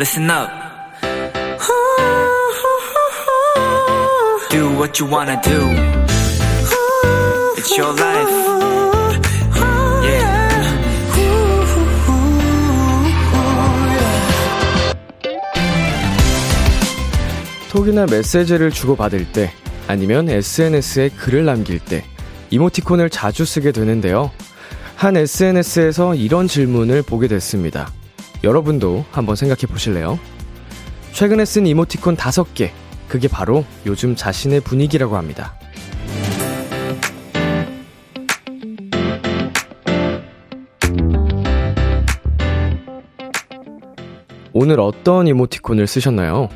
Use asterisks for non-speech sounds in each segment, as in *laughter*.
listen up. Do what you wanna do. It's your life. Yeah. 톡이나 메시지를 주고받을 때, 아니면 SNS에 글을 남길 때, 이모티콘을 자주 쓰게 되는데요. 한 SNS에서 이런 질문을 보게 됐습니다. 여러분도 한번 생각해 보실래요? 최근에 쓴 이모티콘 5개. 그게 바로 요즘 자신의 분위기라고 합니다. 오늘 어떤 이모티콘을 쓰셨나요?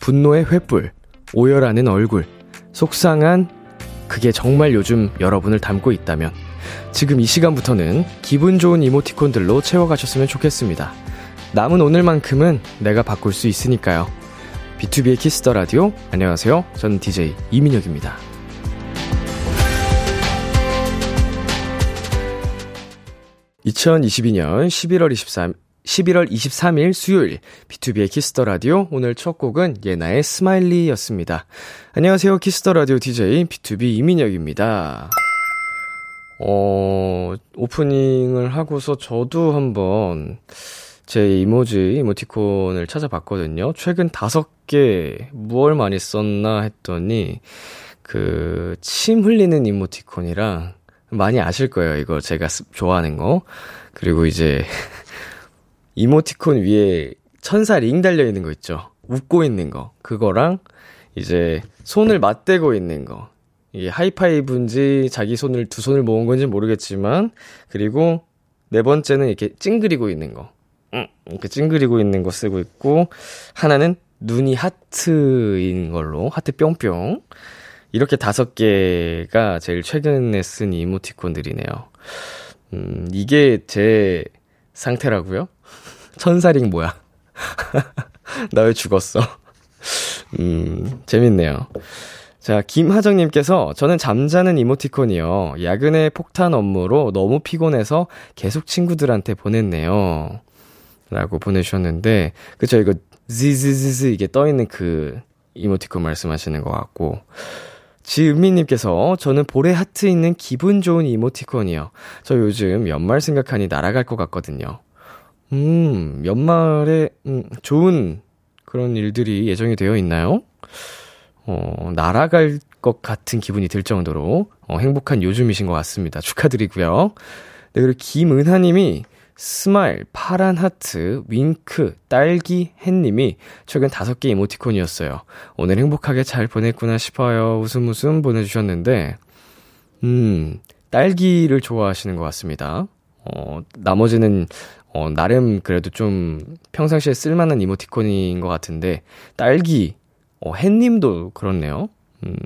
분노의 횃불, 오열하는 얼굴, 속상한 그게 정말 요즘 여러분을 닮고 있다면 지금 이 시간부터는 기분 좋은 이모티콘들로 채워가셨으면 좋겠습니다. 남은 오늘만큼은 내가 바꿀 수 있으니까요. B2B의 키스터 라디오. 안녕하세요. 저는 DJ 이민혁입니다. 2022년 11월 23, 11월 23일 수요일 B2B의 키스터 라디오 오늘 첫 곡은 예나의 SMILEY였습니다. 안녕하세요. 키스터 라디오 DJ B2B 이민혁입니다. 어, 오프닝을 하고서 저도 한번 제 이모지, 이모티콘을 찾아봤거든요. 최근 다섯 개, 무얼 많이 썼나 했더니, 그, 침 흘리는 이모티콘이랑, 많이 아실 거예요. 이거 제가 좋아하는 거. 그리고 이제, *laughs* 이모티콘 위에 천사 링 달려 있는 거 있죠. 웃고 있는 거. 그거랑, 이제, 손을 맞대고 있는 거. 이게 하이파이브인지 자기 손을 두 손을 모은 건지 모르겠지만, 그리고 네 번째는 이렇게 찡그리고 있는 거. 응, 이렇게 찡그리고 있는 거 쓰고 있고, 하나는 눈이 하트인 걸로, 하트 뿅뿅. 이렇게 다섯 개가 제일 최근에 쓴 이모티콘들이네요. 음, 이게 제 상태라고요? *laughs* 천사링 뭐야? *laughs* 나 왜 죽었어? *laughs* 음, 재밌네요. 자, 김하정님께서 저는 잠자는 이모티콘이요. 야근의 폭탄 업무로 너무 피곤해서 계속 친구들한테 보냈네요. 라고 보내주셨는데, 그쵸, 이거, 지지지지 이게 떠있는 그 이모티콘 말씀하시는 것 같고, 지은미님께서 저는 볼에 하트 있는 기분 좋은 이모티콘이요. 저 요즘 연말 생각하니 날아갈 것 같거든요. 음, 연말에, 음, 좋은 그런 일들이 예정이 되어 있나요? 어, 날아갈 것 같은 기분이 들 정도로, 어, 행복한 요즘이신 것 같습니다. 축하드리고요. 네, 그리고 김은하님이, 스마일, 파란 하트, 윙크, 딸기, 햇님이 최근 다섯 개 이모티콘이었어요. 오늘 행복하게 잘 보냈구나 싶어요. 웃음 웃음 보내주셨는데, 음, 딸기를 좋아하시는 것 같습니다. 어, 나머지는, 어, 나름 그래도 좀 평상시에 쓸만한 이모티콘인 것 같은데, 딸기, 어, 햇님도 그렇네요. 음.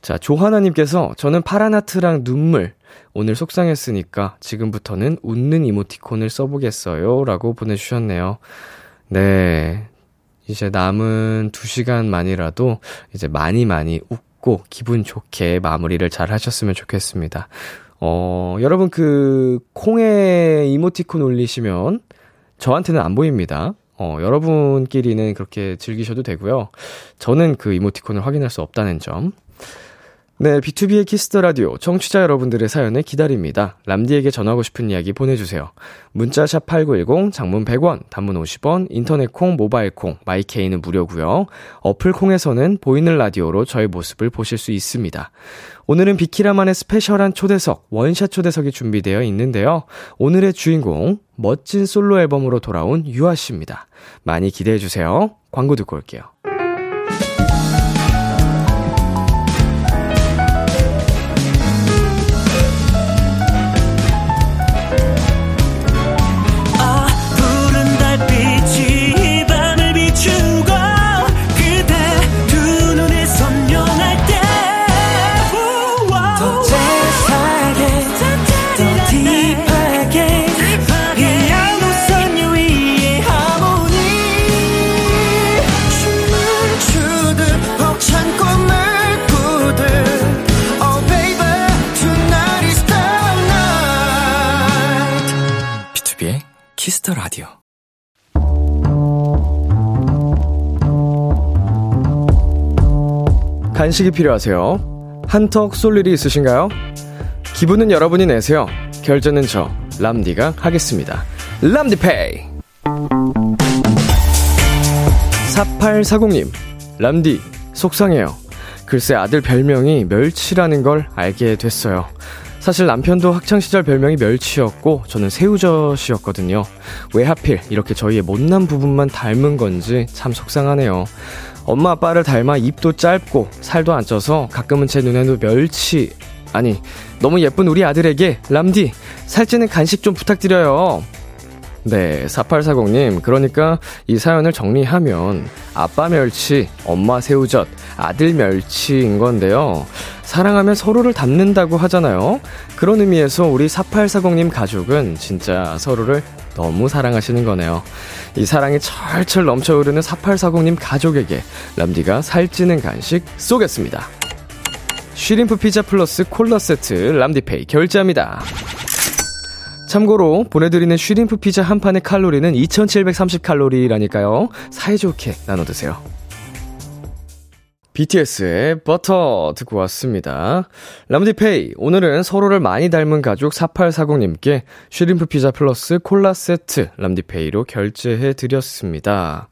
자, 조하나님께서 저는 파란 하트랑 눈물, 오늘 속상했으니까 지금부터는 웃는 이모티콘을 써보겠어요. 라고 보내주셨네요. 네. 이제 남은 2시간만이라도 이제 많이 많이 웃고 기분 좋게 마무리를 잘 하셨으면 좋겠습니다. 어, 여러분 그 콩에 이모티콘 올리시면 저한테는 안 보입니다. 어, 여러분끼리는 그렇게 즐기셔도 되고요. 저는 그 이모티콘을 확인할 수 없다는 점. 네, B2B의 키스터 라디오 청취자 여러분들의 사연을 기다립니다. 람디에게 전하고 싶은 이야기 보내주세요. 문자 샵 #8910 장문 100원, 단문 50원, 인터넷 콩, 모바일 콩, My K는 무료고요. 어플 콩에서는 보이는 라디오로 저의 모습을 보실 수 있습니다. 오늘은 비키라만의 스페셜한 초대석, 원샷 초대석이 준비되어 있는데요. 오늘의 주인공 멋진 솔로 앨범으로 돌아온 유아 씨입니다. 많이 기대해 주세요. 광고 듣고 올게요. Kiss the Radio. 간식이 필요하세요? 한턱 쏠 일이 있으신가요? 기분은 여러분이 내세요. 결제는 저 람디가 하겠습니다. 람디페이. 4840님. 람디 속상해요. 글쎄 아들 별명이 멸치라는 걸 알게 됐어요. 사실 남편도 학창시절 별명이 멸치였고 저는 새우젓이었거든요. 왜 하필 이렇게 저희의 못난 부분만 닮은 건지 참 속상하네요. 엄마 아빠를 닮아 입도 짧고 살도 안 쪄서 가끔은 제 눈에도 멸치 아니 너무 예쁜 우리 아들에게 람디 살찌는 간식 좀 부탁드려요. 네, 4840님. 그러니까 이 사연을 정리하면 아빠 멸치, 엄마 새우젓, 아들 멸치인 건데요. 사랑하면 서로를 닮는다고 하잖아요. 그런 의미에서 우리 4840님 가족은 진짜 서로를 너무 사랑하시는 거네요. 이 사랑이 철철 넘쳐 흐르는 4840님 가족에게 람디가 살찌는 간식 쏘겠습니다. 쉬림프 피자 플러스 콜라 세트 람디페이 결제합니다. 참고로 보내드리는 쉬림프 피자 한 판의 칼로리는 2730칼로리라니까요. 사이좋게 나눠 드세요. BTS의 버터 듣고 왔습니다. 람디페이, 오늘은 서로를 많이 닮은 가족 4840님께 쉬림프 피자 플러스 콜라 세트 람디페이로 결제해 드렸습니다.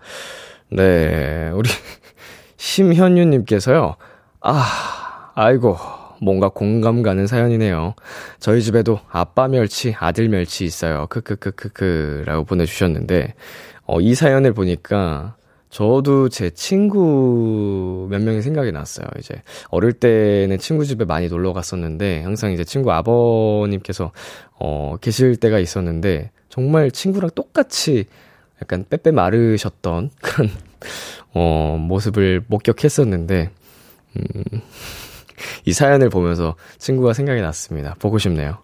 네, 우리 *laughs* 심현유님께서요. 아, 아이고, 뭔가 공감 가는 사연이네요. 저희 집에도 아빠 멸치, 아들 멸치 있어요. 크크크크크 라고 보내주셨는데, 어, 이 사연을 보니까 저도 제 친구 몇 명이 생각이 났어요. 이제 어릴 때는 친구 집에 많이 놀러 갔었는데 항상 이제 친구 아버님께서 어 계실 때가 있었는데 정말 친구랑 똑같이 약간 빼빼 마르셨던 그런 어 모습을 목격했었는데 음. 이 사연을 보면서 친구가 생각이 났습니다. 보고 싶네요.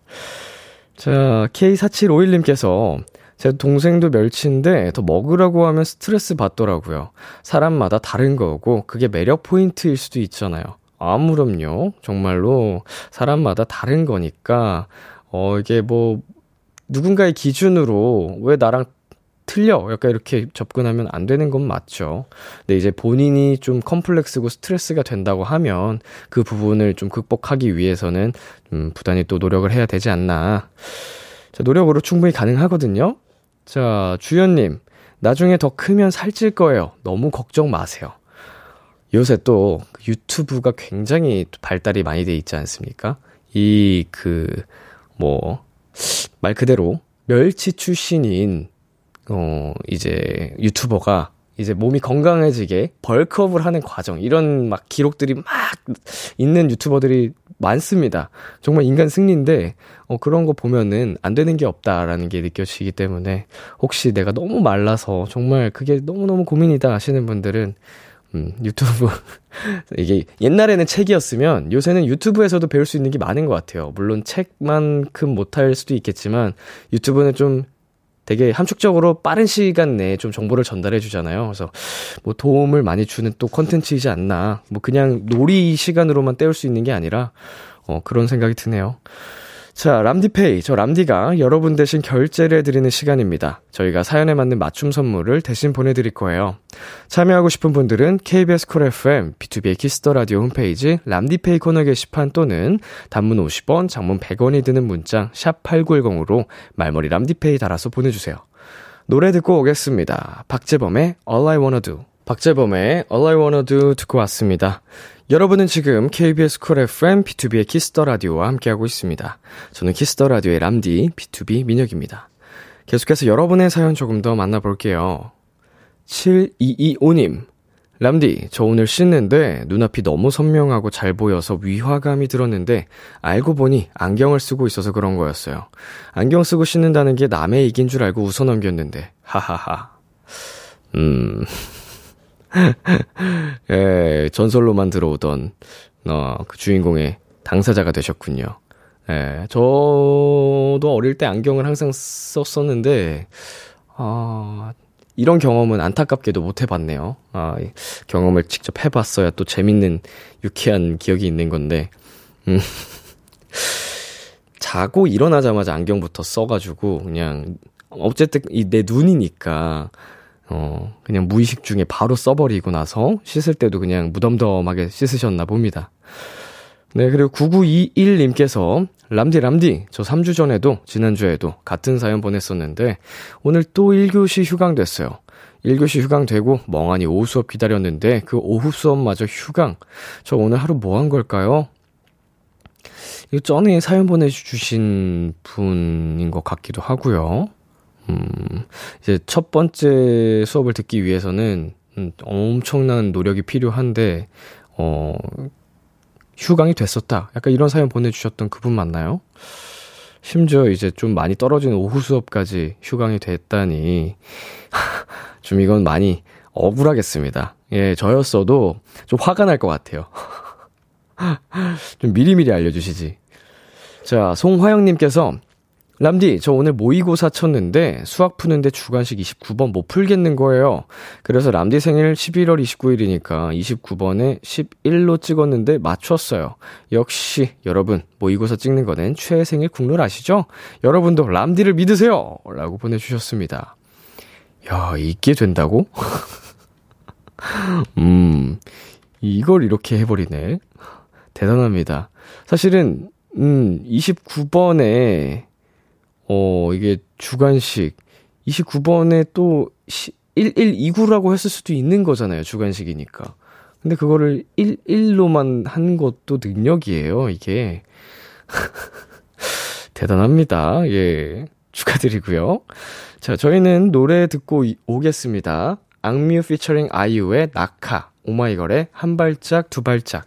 자, K4751님께서 제 동생도 멸치인데 더 먹으라고 하면 스트레스 받더라고요. 사람마다 다른 거고 그게 매력 포인트일 수도 있잖아요. 아무럼요. 정말로 사람마다 다른 거니까 어 이게 뭐 누군가의 기준으로 왜 나랑 틀려. 약간 이렇게 접근하면 안 되는 건 맞죠. 근데 이제 본인이 좀 컴플렉스고 스트레스가 된다고 하면 그 부분을 좀 극복하기 위해서는 음, 부단히 또 노력을 해야 되지 않나. 자, 노력으로 충분히 가능하거든요. 자, 주연님. 나중에 더 크면 살찔 거예요. 너무 걱정 마세요. 요새 또 유튜브가 굉장히 발달이 많이 돼 있지 않습니까? 이, 그, 뭐, 말 그대로 멸치 출신인 어, 이제 유튜버가 이제 몸이 건강해지게 벌크업을 하는 과정, 이런 막 기록들이 막 있는 유튜버들이 많습니다. 정말 인간 승리인데, 어, 그런 거 보면은 안 되는 게 없다라는 게 느껴지기 때문에, 혹시 내가 너무 말라서 정말 그게 너무너무 고민이다 하시는 분들은, 음, 유튜브, *laughs* 이게 옛날에는 책이었으면 요새는 유튜브에서도 배울 수 있는 게 많은 것 같아요. 물론 책만큼 못할 수도 있겠지만, 유튜브는 좀 되게 함축적으로 빠른 시간 내에 좀 정보를 전달해 주잖아요. 그래서 뭐 도움을 많이 주는 또 컨텐츠이지 않나. 뭐 그냥 놀이 시간으로만 때울 수 있는 게 아니라 어 그런 생각이 드네요. 자, 람디페이. 저 람디가 여러분 대신 결제를 해드리는 시간입니다. 저희가 사연에 맞는 맞춤 선물을 대신 보내드릴 거예요. 참여하고 싶은 분들은 KBS 콜 FM, B2B의 키스터 라디오 홈페이지 람디페이 코너 게시판 또는 단문 50원, 장문 100원이 드는 문자 샵 8910으로 말머리 람디페이 달아서 보내주세요. 노래 듣고 오겠습니다. 박재범의 All I Wanna Do. 박재범의 All I Wanna Do 듣고 왔습니다. 여러분은 지금 KBS 쿨 FM B2B의 키스터 라디오와 함께하고 있습니다. 저는 키스터 라디오의 람디 B2B 민혁입니다. 계속해서 여러분의 사연 조금 더 만나볼게요. 7225님. 람디, 저 오늘 씻는데 눈앞이 너무 선명하고 잘 보여서 위화감이 들었는데 알고 보니 안경을 쓰고 있어서 그런 거였어요. 안경 쓰고 씻는다는 게 남의 얘기인 줄 알고 웃어 넘겼는데 하하하. 음. *laughs* 예, 전설로만 들어오던, 어, 그 주인공의 당사자가 되셨군요. 예, 저도 어릴 때 안경을 항상 썼었는데, 아, 이런 경험은 안타깝게도 못 해봤네요. 아, 경험을 직접 해봤어야 또 재밌는, 유쾌한 기억이 있는 건데, 음. *laughs* 자고 일어나자마자 안경부터 써가지고, 그냥, 어쨌든 이 내 눈이니까, 어, 그냥 무의식 중에 바로 써버리고 나서 씻을 때도 그냥 무덤덤하게 씻으셨나 봅니다. 네, 그리고 9921님께서 람디 람디 저 3주 전에도 지난주에도 같은 사연 보냈었는데 오늘 또 1교시 휴강됐어요. 1교시 휴강되고 멍하니 오후 수업 기다렸는데 그 오후 수업마저 휴강. 저 오늘 하루 뭐 한 걸까요? 이거 전에 사연 보내주신 분인 것 같기도 하고요. 음, 이제 첫 번째 수업을 듣기 위해서는 음, 엄청난 노력이 필요한데, 어, 휴강이 됐었다. 약간 이런 사연 보내주셨던 그분 맞나요? 심지어 이제 좀 많이 떨어진 오후 수업까지 휴강이 됐다니, *laughs* 좀 이건 많이 억울하겠습니다. 예, 저였어도 좀 화가 날 것 같아요. *laughs* 좀 미리미리 알려주시지. 자, 송화영님께서 람디, 저 오늘 모의고사 쳤는데 수학 푸는데 주관식 29번 못 풀겠는 거예요. 그래서 람디 생일 11월 29일이니까 29번에 11로 찍었는데 맞췄어요. 역시 여러분, 모의고사 찍는 거는 최애 생일 국룰 아시죠? 여러분도 람디를 믿으세요! 라고 보내주셨습니다. 야, 이게 된다고? *laughs* 음, 이걸 이렇게 해버리네. 대단합니다. 사실은, 음, 29번에 어, 이게 주간식. 29번에 또 1129라고 했을 수도 있는 거잖아요. 주간식이니까. 근데 그거를 11로만 한 것도 능력이에요, 이게. *laughs* 대단합니다. 예. 축하드리고요. 자, 저희는 노래 듣고 오겠습니다. 악뮤 피처링 아이유의 낙하, 오마이걸의 한 발짝, 두 발짝.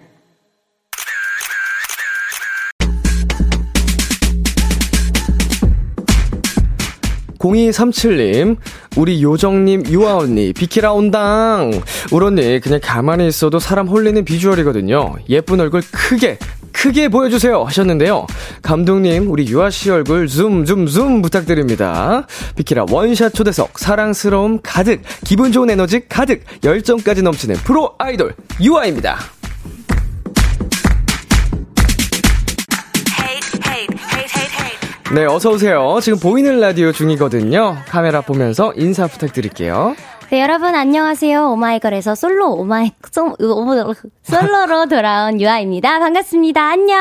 0237님, 우리 요정님, 유아 언니, 비키라 온당. 우리 언니, 그냥 가만히 있어도 사람 홀리는 비주얼이거든요. 예쁜 얼굴 크게, 크게 보여주세요. 하셨는데요. 감독님, 우리 유아 씨 얼굴 줌, 줌, 줌 부탁드립니다. 비키라 원샷 초대석, 사랑스러움 가득, 기분 좋은 에너지 가득, 열정까지 넘치는 프로 아이돌, 유아입니다. 네, 어서오세요. 지금 보이는 라디오 중이거든요. 카메라 보면서 인사 부탁드릴게요. 네, 여러분 안녕하세요. 오마이걸에서 솔로 오마이 송 솔로로 *laughs* 돌아온 유아입니다. 반갑습니다. 안녕.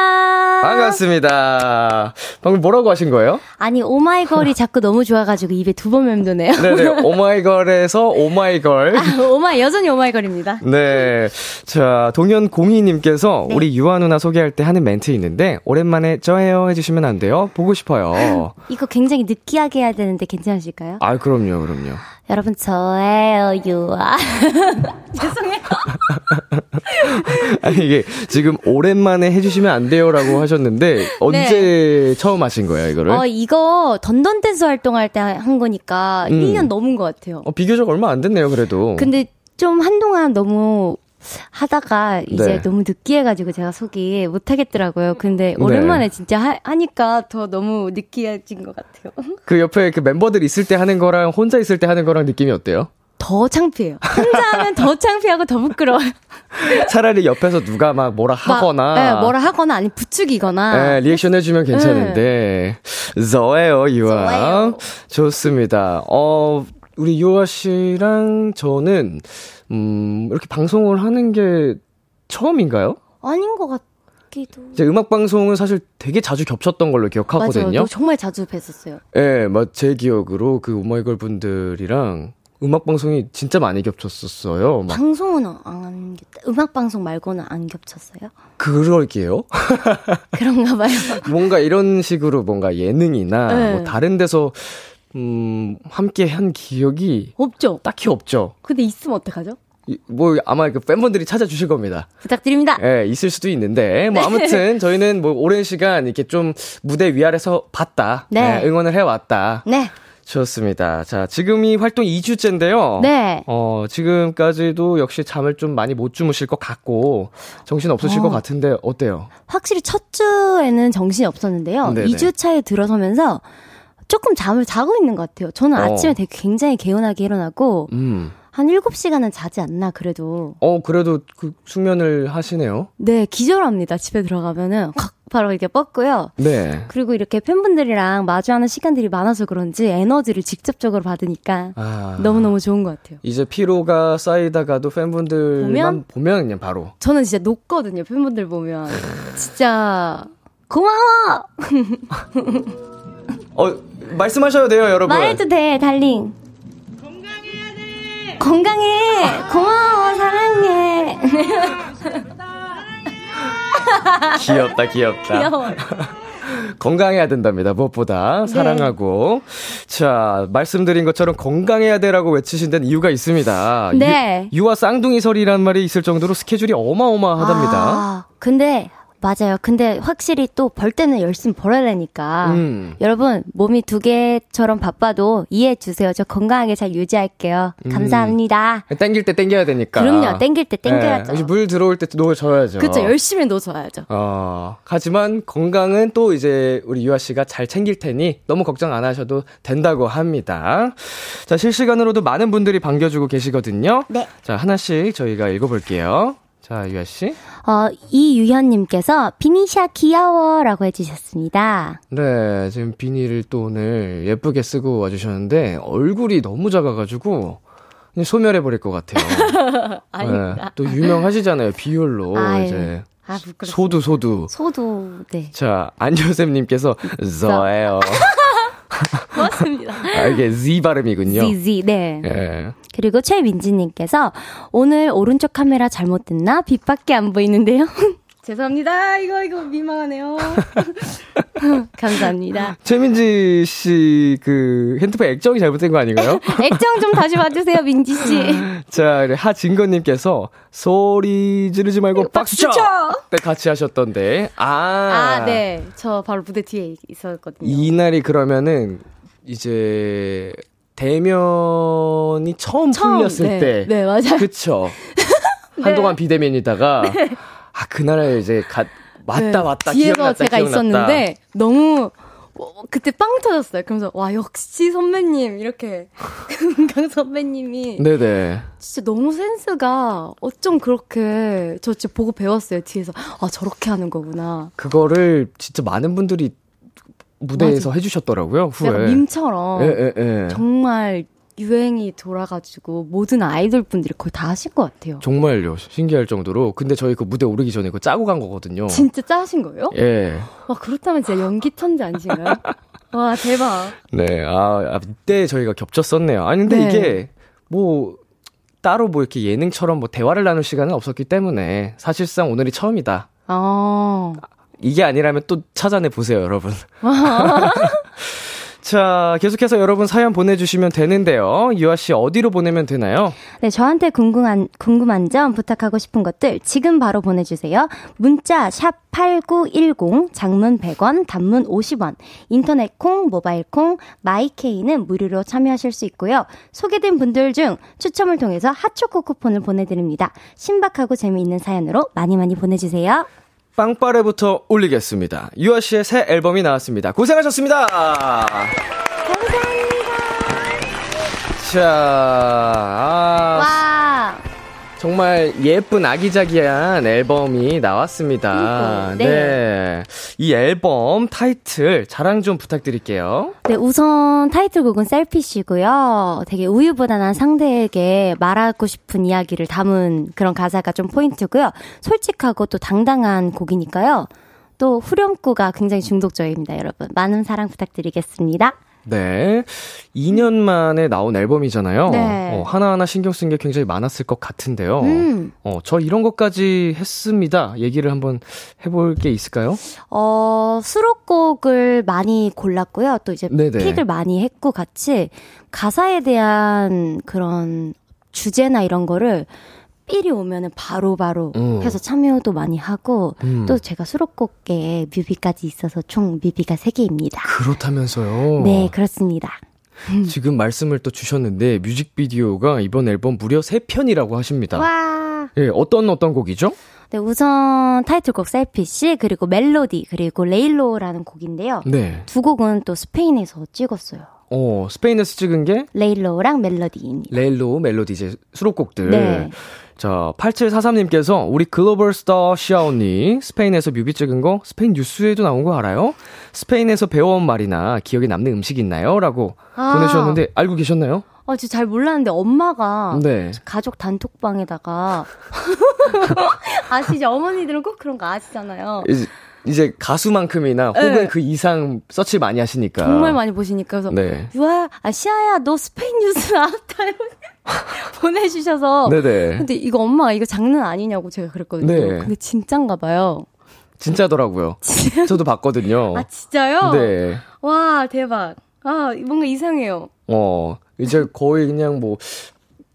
반갑습니다. 방금 뭐라고 하신 거예요? 아니 오마이걸이 자꾸 너무 좋아가지고 입에 두 번 맴도네요. 네네 *laughs* 오마이걸에서 오마이걸. 아, 오마이 여전히 오마이걸입니다. 네, 자 동현 공희님께서 네. 우리 유아 누나 소개할 때 하는 멘트 있는데 오랜만에 저예요 해주시면 안 돼요? 보고 싶어요. 이거 굉장히 느끼하게 해야 되는데 괜찮으실까요? 아 그럼요, 그럼요. 여러분 저예요 유아. *laughs* 죄송해요. *laughs* 아니 이게 지금 오랜만에 해주시면 안 돼요라고 하셨는데 언제 네. 처음 하신 거예요 이거를? 어 이거 던던 댄스 활동할 때 한 거니까 음. 1년 넘은 것 같아요. 어 비교적 얼마 안 됐네요 그래도. 근데 좀 한동안 너무 하다가 이제 네. 너무 느끼해가지고 제가 속이 못하겠더라고요. 근데 네. 오랜만에 네. 진짜 하, 니까더 너무 느끼해진 것 같아요. *laughs* 그 옆에 그 멤버들 있을 때 하는 거랑 혼자 있을 때 하는 거랑 느낌이 어때요? 더 창피해요. 혼자 하면 더 창피하고 더 부끄러워요. *laughs* 차라리 옆에서 누가 막 뭐라 하거나. 막, 네, 뭐라 하거나 아니 부추기거나. 네, 리액션 해주면 괜찮은데. 네. 저예요, 유아. 좋습니다. 어, 우리 유아 씨랑 저는, 음, 이렇게 방송을 하는 게 처음인가요? 아닌 것 같아요. 기도. 제 음악 방송은 사실 되게 자주 겹쳤던 걸로 기억하거든요. 맞아요. 정말 자주 뵀었어요. 예, 네, 제 기억으로 그 오마이걸 분들이랑 음악 방송이 진짜 많이 겹쳤었어요. 막. 방송은 안 음악 방송 말고는 안 겹쳤어요? 그럴게요. *laughs* 그런가 봐요. 뭔가 이런 식으로 뭔가 예능이나 네. 뭐 다른 데서 음, 함께 한 기억이 없죠. 딱히 없죠. 근데 있으면 어떡하죠? 뭐 아마 그 팬분들이 찾아주실 겁니다. 부탁드립니다. 예, 있을 수도 있는데 뭐 아무튼 저희는 뭐 오랜 시간 이렇게 좀 무대 위아래서 봤다. 네. 예, 응원을 해왔다. 네. 좋습니다. 자, 지금이 활동 2주째인데요. 네. 어, 지금까지도 역시 잠을 좀 많이 못 주무실 것 같고, 정신 없으실 어. 것 같은데, 어때요? 확실히 첫 주에는 정신이 없었는데요. 네네. 2주 차에 들어서면서 조금 잠을 자고 있는 것 같아요. 저는 어. 아침에 되게 굉장히 개운하게 일어나고 음. 한 7시간은 자지 않나 그래도. 어, 그래도 그 숙면을 하시네요. 네, 기절합니다. 집에 들어가면은 확 바로 이렇게 뻗고요. 네. 그리고 이렇게 팬분들이랑 마주하는 시간들이 많아서 그런지 에너지를 직접적으로 받으니까 아. 너무너무 좋은 것 같아요. 이제 피로가 쌓이다가도 팬분들만 보면, 보면? 그냥 바로. 저는 진짜 녹거든요. 팬분들 보면. 진짜 고마워! *laughs* 어, 말씀하셔야 돼요, 여러분. 말해도 돼, 달링. 건강해야 돼! 건강해! 고마워, 사랑해! 귀엽다, 귀엽다. 귀여워. *laughs* 건강해야 된답니다. 무엇보다 사랑하고. 자, 말씀드린 것처럼 건강해야 돼라고 외치신 데는 이유가 있습니다. 네. 유, 유와 쌍둥이 설이란 말이 있을 정도로 스케줄이 어마어마하답니다. 아, 근데, 맞아요. 근데 확실히 또 벌 때는 열심히 벌어야 되니까. 음. 여러분, 몸이 두 개처럼 바빠도 이해해 주세요. 저 건강하게 잘 유지할게요. 음. 감사합니다. 땡길 때 땡겨야 되니까. 그럼요. 땡길 때 땡겨야죠. 네, 물 들어올 때 놓아줘야죠. 그쵸. 열심히 놓아줘야죠. 어, 하지만 건강은 또 이제 우리 유아 씨가 잘 챙길 테니 너무 걱정 안 하셔도 된다고 합니다. 자, 실시간으로도 많은 분들이 반겨주고 계시거든요. 네. 자, 하나씩 저희가 읽어볼게요. 자, 유아 씨. 어, 이유현님께서 비니샤 귀여워라고 해주셨습니다. 네, 지금 비닐을 또 오늘 예쁘게 쓰고 와주셨는데 얼굴이 너무 작아가지고 그냥 소멸해 버릴 것 같아요. *laughs* 네, 또 유명하시잖아요. 비율로 아유, 이제 아. 소두 소두. 소도, 네. 자, 안효쌤님께서 *laughs* 저예요. 고맙습니다. 아, 이게 Z 발음이군요. ZZ, 네. 예. 그리고 최민지님께서 오늘 오른쪽 카메라 잘못 됐나? 빛밖에 안 보이는데요. *laughs* 죄송합니다. 이거, 이거 민망하네요. *laughs* 감사합니다. 최민지 씨 그 핸드폰 액정이 잘못된 거 아닌가요? *laughs* 액정 좀 다시 봐주세요, 민지 씨. 자, 그래, 하진건님께서 소리 지르지 말고 박수 쳐! 쳐! 네, 같이 하셨던데. 아. 아, 네. 저 바로 무대 뒤에 있었거든요. 이날이 그러면은 이제 대면이 처음, 처음, 풀렸을 네. 때. 네, 맞아요. 그쵸. *laughs* 한동안 비대면이다가 *laughs* 아 그날에 이제 가, 왔다 네, 왔다 뒤에서 기억났다 제가 기억났다. 있었는데 너무 어, 그때 빵 터졌어요. 그러면서 와 역시 선배님 이렇게 *laughs* 금강 선배님이 네네. 진짜 너무 센스가 어쩜 그렇게 저 진짜 보고 배웠어요. 뒤에서 아 저렇게 하는 거구나. 그거를 진짜 많은 분들이 무대에서 해주셨더라고요 후에. 밈처럼 예, 예, 예. 정말 유행이 돌아가지고 모든 아이돌 분들이 거의 다 하신 것 같아요. 정말요 신기할 정도로. 근데 저희 그 무대 오르기 전에 그거 짜고 간 거거든요. 진짜 짜신 거예요? 예. 와 그렇다면 진짜 연기 천재 아니신가요? 와 대박. 네. 아, 아 이때 저희가 겹쳤었네요. 아니 근데 네. 이게 뭐 따로 뭐 이렇게 예능처럼 뭐 대화를 나눌 시간은 없었기 때문에 사실상 오늘이 처음이다. 아 이게 아니라면 또 찾아내 보세요, 여러분. *laughs* 자, 계속해서 여러분 사연 보내주시면 되는데요. 유아 씨 어디로 보내면 되나요? 네, 저한테 궁금한, 궁금한 점, 부탁하고 싶은 것들 지금 바로 보내주세요. 문자, 샵 8910, 장문 100원, 단문 50원, 인터넷 콩, 모바일 콩, 마이케이는 무료로 참여하실 수 있고요. 소개된 분들 중 추첨을 통해서 핫초코 쿠폰을 보내드립니다. 신박하고 재미있는 사연으로 많이 많이 보내주세요. 빵빠레부터 올리겠습니다. 유아 씨의 새 앨범이 나왔습니다. 고생하셨습니다. 감사합니다. 자, 아, 와! 정말 예쁜 아기자기한 앨범이 나왔습니다. 네. 네. 이 앨범 타이틀 자랑 좀 부탁드릴게요. 네, 우선 타이틀곡은 셀피시고요. 되게 우유부단한 상대에게 말하고 싶은 이야기를 담은 그런 가사가 좀 포인트고요. 솔직하고 또 당당한 곡이니까요. 또 후렴구가 굉장히 중독적입니다, 여러분. 많은 사랑 부탁드리겠습니다. 네. 2년 만에 나온 앨범이잖아요. 네. 어, 하나하나 신경 쓴 게 굉장히 많았을 것 같은데요. 음. 어, 저 이런 것까지 했습니다. 얘기를 한번 해볼 게 있을까요? 어, 수록곡을 많이 골랐고요. 또 이제 네네. 픽을 많이 했고 같이 가사에 대한 그런 주제나 이런 거를 삘이 오면은 바로바로 음. 해서 참여도 많이 하고 음. 또 제가 수록곡에 뮤비까지 있어서 총 뮤비가 3개입니다. 그렇다면서요. 네, 그렇습니다. 지금 말씀을 또 주셨는데 뮤직비디오가 이번 앨범 무려 3편이라고 하십니다. 와. 예, 어떤 어떤 곡이죠? 네, 우선 타이틀곡 Selfish, 그리고 멜로디, 그리고 Lay Low라는 곡인데요. 네. 두 곡은 또 스페인에서 찍었어요. 어, 스페인에서 찍은 게 Lay Low랑 멜로디입니다. Lay Low 멜로디 이제 수록곡들. 네. 자, 8743님께서 우리 글로벌 스타 시아 언니 스페인에서 뮤비 찍은 거 스페인 뉴스에도 나온 거 알아요? 스페인에서 배워온 말이나 기억에 남는 음식 있나요? 라고 아. 보내주셨는데 알고 계셨나요? 어, 저잘 몰랐는데 엄마가 네. 가족 단톡방에다가 *laughs* *laughs* 아시죠? 어머니들은 꼭 그런 거 아시잖아요. 이제, 가수만큼이나 혹은 네. 그 이상 서치 많이 하시니까. 정말 많이 보시니까 그래서 네. 유아야, 아 시아야 너 스페인 뉴스 나왔다 이러고 보내주셔서 네네. 근데 이거 엄마가 이거 장난 아니냐고 제가 그랬거든요. 네. 근데 진짠가 봐요. 진짜더라고요. 저도 봤거든요. *laughs* 아 진짜요? 네. 와 대박. 아 뭔가 이상해요. 어, 이제 거의 그냥 뭐,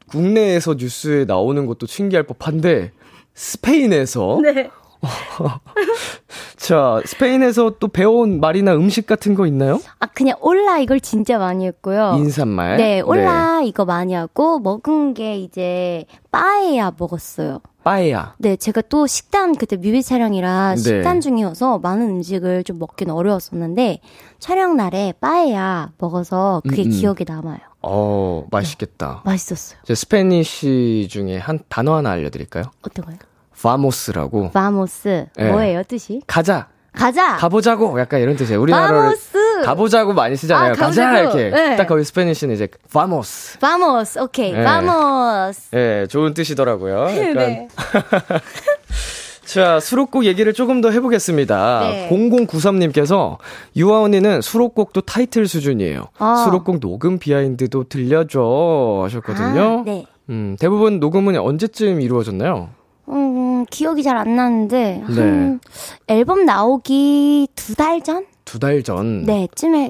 국내에서 뉴스에 나오는 것도 신기할 법한데, 스페인에서, 네. *laughs* 자, 스페인에서 또 배워온 말이나 음식 같은 거 있나요? 아 그냥 올라 이걸 진짜 많이 했고요. 인사말. 네, 올라 이거 많이 하고 먹은 게 이제 빠에야 먹었어요. 빠에야. 네, 제가 또 식단 그때 뮤비 촬영이라 네. 식단 중이어서 많은 음식을 좀 먹기는 어려웠었는데 촬영 날에 빠에야 먹어서 그게 음, 음. 기억에 남아요. 어, 맛있겠다. 맛있었어요. 제 Spanish 중에 한 단어 하나 알려드릴까요? 어떤 거요? Vamos라고. Vamos 네. 뭐예요 뜻이? 가자! 가자. 가보자고! 약간 이런 뜻이에요. 우리나라를 vamos. 가보자고 많이 쓰잖아요. 아, 가자! 이렇게. 네. 딱 거기 Spanish는 이제 vamos. Vamos. 오케이. 네. Vamos. 예, 좋은 뜻이더라고요. *laughs* 약간. 네. *laughs* 자, 수록곡 얘기를 조금 더 해보겠습니다. 네. 0093님께서 유아 언니는 수록곡도 타이틀 수준이에요. 아. 수록곡 녹음 behind도 들려줘 하셨거든요. 아, 네. 음, 대부분 녹음은 언제쯤 이루어졌나요? 음, 기억이 잘 안 나는데 네. 한 앨범 나오기 두 달 전? 두 달 전. 네, 쯤에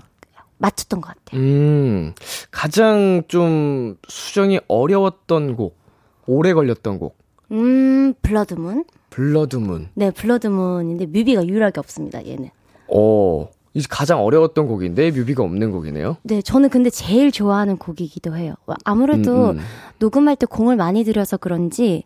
맞췄던 것 같아요. 음, 가장 좀 수정이 어려웠던 곡, 오래 걸렸던 곡, 음, 블러드문. 블러드문. 네, 블러드문인데 뮤비가 유일하게 없습니다. 얘는. 어, 이제 가장 어려웠던 곡인데 뮤비가 없는 곡이네요. 네, 저는 근데 제일 좋아하는 곡이기도 해요. 아무래도 음, 음. 녹음할 때 공을 많이 들여서 그런지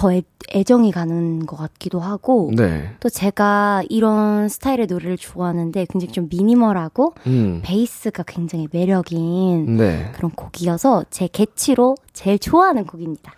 더 애, 애정이 가는 것 같기도 하고 네. 또 제가 이런 스타일의 노래를 좋아하는데 굉장히 좀 미니멀하고 음. 베이스가 굉장히 매력인 네. 그런 곡이어서 제 개취로 제일 좋아하는 곡입니다.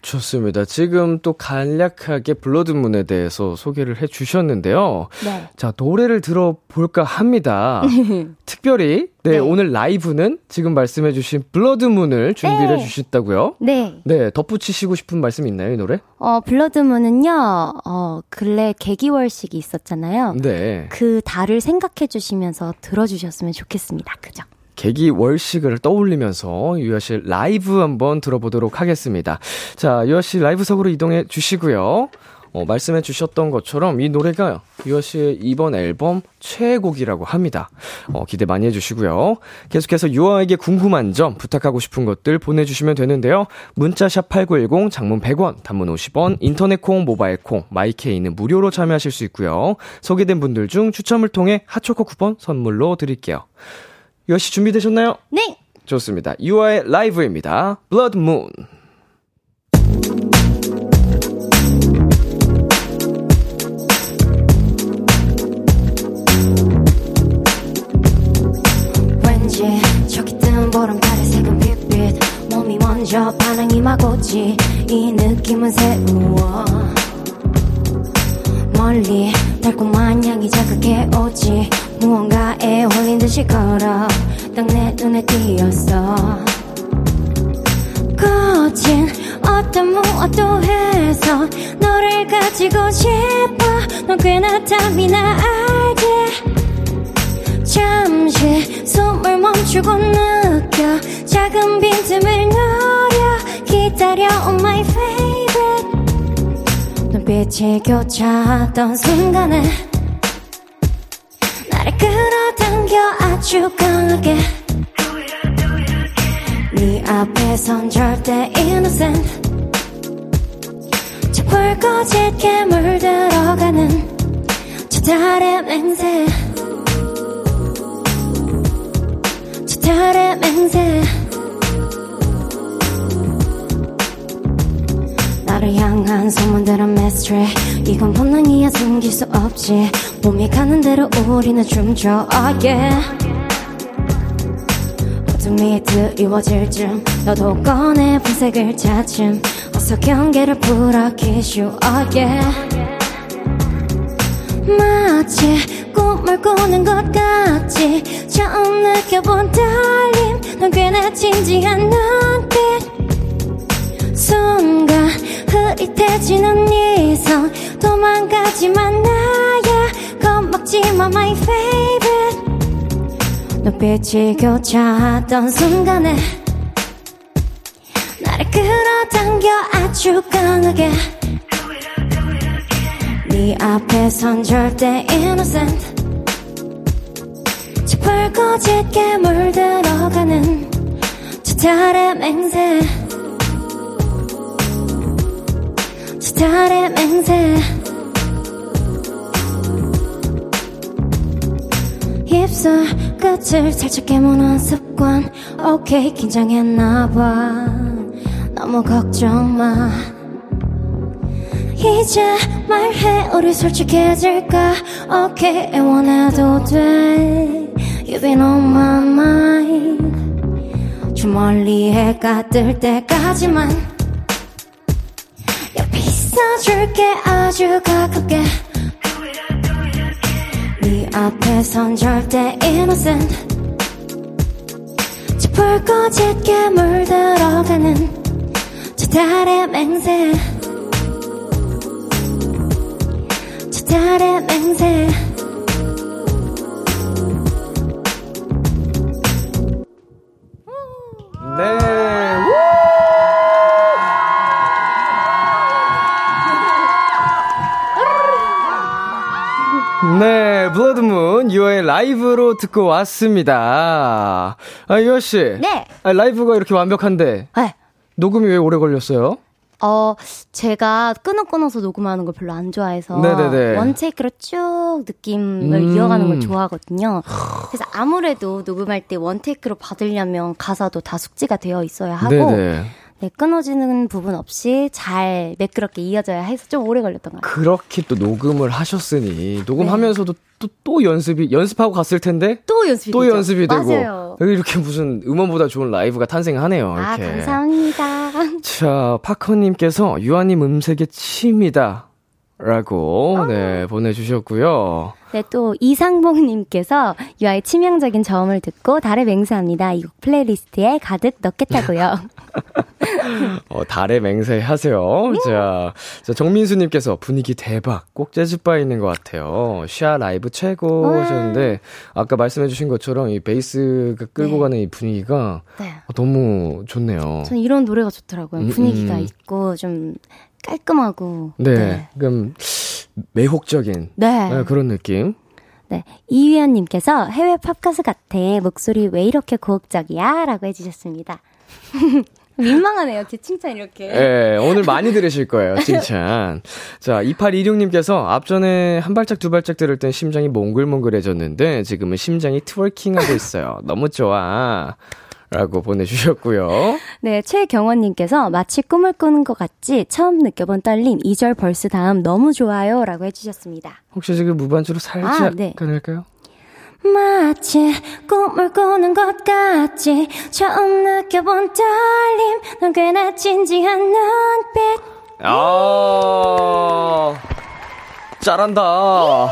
좋습니다. 지금 또 간략하게 Blood Moon에 대해서 소개를 해 주셨는데요. 네. 자, 노래를 들어볼까 합니다. *laughs* 특별히, 네, 네. 오늘 라이브는 지금 말씀해 주신 Blood Moon을 준비를 네. 해 주셨다고요? 네. 네, 덧붙이시고 싶은 말씀 있나요, 이 노래? 어, Blood Moon은요, 어, 근래 개기월식이 있었잖아요. 네. 그 달을 생각해 주시면서 들어 주셨으면 좋겠습니다. 그죠? 개기 월식을 떠올리면서 유아 씨 라이브 한번 들어보도록 하겠습니다. 자, 유아 씨 라이브석으로 이동해 주시고요. 어, 말씀해 주셨던 것처럼 이 노래가 유아 씨의 이번 앨범 최애곡이라고 합니다. 어, 기대 많이 해주시고요. 계속해서 유아에게 궁금한 점, 부탁하고 싶은 것들 보내주시면 되는데요. 문자샵 8910, 장문 100원, 단문 50원, 인터넷 콩, 모바일 콩, 마이케이는 무료로 참여하실 수 있고요. 소개된 분들 중 추첨을 통해 핫초코 쿠폰 선물로 드릴게요. 씨 준비되셨나요? 네! 좋습니다. 유아의 라이브입니다. Blood Moon. 왠지 저기 뜬 보름달의 색은 빛빛 몸이 먼저 반응이 막 오지 이 느낌은 새로워 멀리 달콤한 향이 자극해 오지 무언가에 홀린 듯이 걸어 딱 내 눈에 띄었어 거친 어떤 무엇도 해서 너를 가지고 싶어. 넌 꽤나 탐이 나 알지? 잠시 숨을 멈추고 느껴. 작은 빈틈을 노려. 기다려 oh my favorite. 눈빛이 교차하던 순간에 나를 끌어당겨 아주 강하게. 네 앞에선 절대 innocent. 저 붉어질게 물들어가는 저 달의 맹세. 저 달의 맹세 나를 향한 소문들은 미스트리 이건 본능이야 숨길 수 없지. 몸이 가는 대로 우리는 춤춰 oh yeah. 어둠이 드리워질 쯤 너도 꺼내 분색을 차츰 어서 경계를 풀어 kiss oh yeah. 마치 꿈을 꾸는 것 같지 처음 느껴본 떨림. 넌 꽤나 진지한 눈빛. 순간 흐릿해지는 이성 도망가지만 나야 겁먹지마 my favorite. 눈빛이 교차하던 순간에 나를 끌어당겨 아주 강하게. 네 앞에선 절대 innocent. 짓밟고 짙게 물들어가는 저 달의 맹세 달의 맹세. 입술 끝을 살짝 깨무는 습관. 오케이 긴장했나봐. 너무 걱정 마. 이제 말해 우리 솔직해질까? 오케이 애원해도 돼. You've been on my mind. 저 멀리 해가 뜰 때까지만 있어줄게 아주 가깝게. 네 앞에선 절대 innocent. 짓밟고 짙게 물들어가는 저 달의 맹세. 저 달의 맹세 Blood Moon 유아의 라이브로 듣고 왔습니다. 아, 유아 씨. 네. 아, 라이브가 이렇게 완벽한데 네. 녹음이 왜 오래 걸렸어요? 어, 제가 끊어 끊어서 녹음하는 걸 별로 안 좋아해서 네네네. 원테이크로 쭉 느낌을 음. 이어가는 걸 좋아하거든요. 그래서 아무래도 녹음할 때 원테이크로 받으려면 가사도 다 숙지가 되어 있어야 하고 네네. 네, 끊어지는 부분 없이 잘 매끄럽게 이어져야 해서 좀 오래 걸렸던 것 같아요. 그렇게 또 녹음을 하셨으니 녹음하면서도 또, 또 연습이 연습하고 갔을 텐데 또 연습이 또 되죠? 연습이 되고 맞아요. 이렇게 무슨 음원보다 좋은 라이브가 탄생하네요. 아, 이렇게. 감사합니다. 자, 파커님께서 유아님 음색에 치인다. 라고, 네, 보내주셨고요. 네, 또 이상봉님께서 유아의 치명적인 저음을 듣고 달에 맹세합니다. 이 곡 playlist에 가득 넣겠다고요. *laughs* 어, 달의 맹세 하세요. 자, 자, 정민수님께서 분위기 대박. 꼭 재즈바 있는 것 같아요. 샤 라이브 최고 와. 하셨는데, 아까 말씀해주신 것처럼 이 베이스가 끌고 네. 가는 이 분위기가 네. 어, 너무 좋네요. 저는 이런 노래가 좋더라고요. 음, 분위기가 음. 있고 좀 깔끔하고. 네, 그럼 매혹적인 네. 네, 그런 느낌. 네. 이휘연님께서 해외 팝가수 같아. 목소리 왜 이렇게 고혹적이야? 라고 해주셨습니다. *laughs* 민망하네요. 제 칭찬 이렇게. 예, 오늘 많이 들으실 거예요, *laughs* 칭찬. 자, 2826님께서 앞전에 한 발짝 두 발짝 들을 땐 심장이 몽글몽글해졌는데 지금은 심장이 트월킹하고 있어요. 너무 좋아. 라고 보내주셨고요. 네, 최경원님께서 마치 꿈을 꾸는 것 같지 처음 느껴본 떨림 2절 verse 다음 너무 좋아요 라고 해주셨습니다. 혹시 지금 무반주로 살짝 아, 네. 가능할까요? 마치 꿈을 꾸는 것 같지 처음 느껴본 떨림 넌 꽤나 진지한 눈빛 아, 잘한다.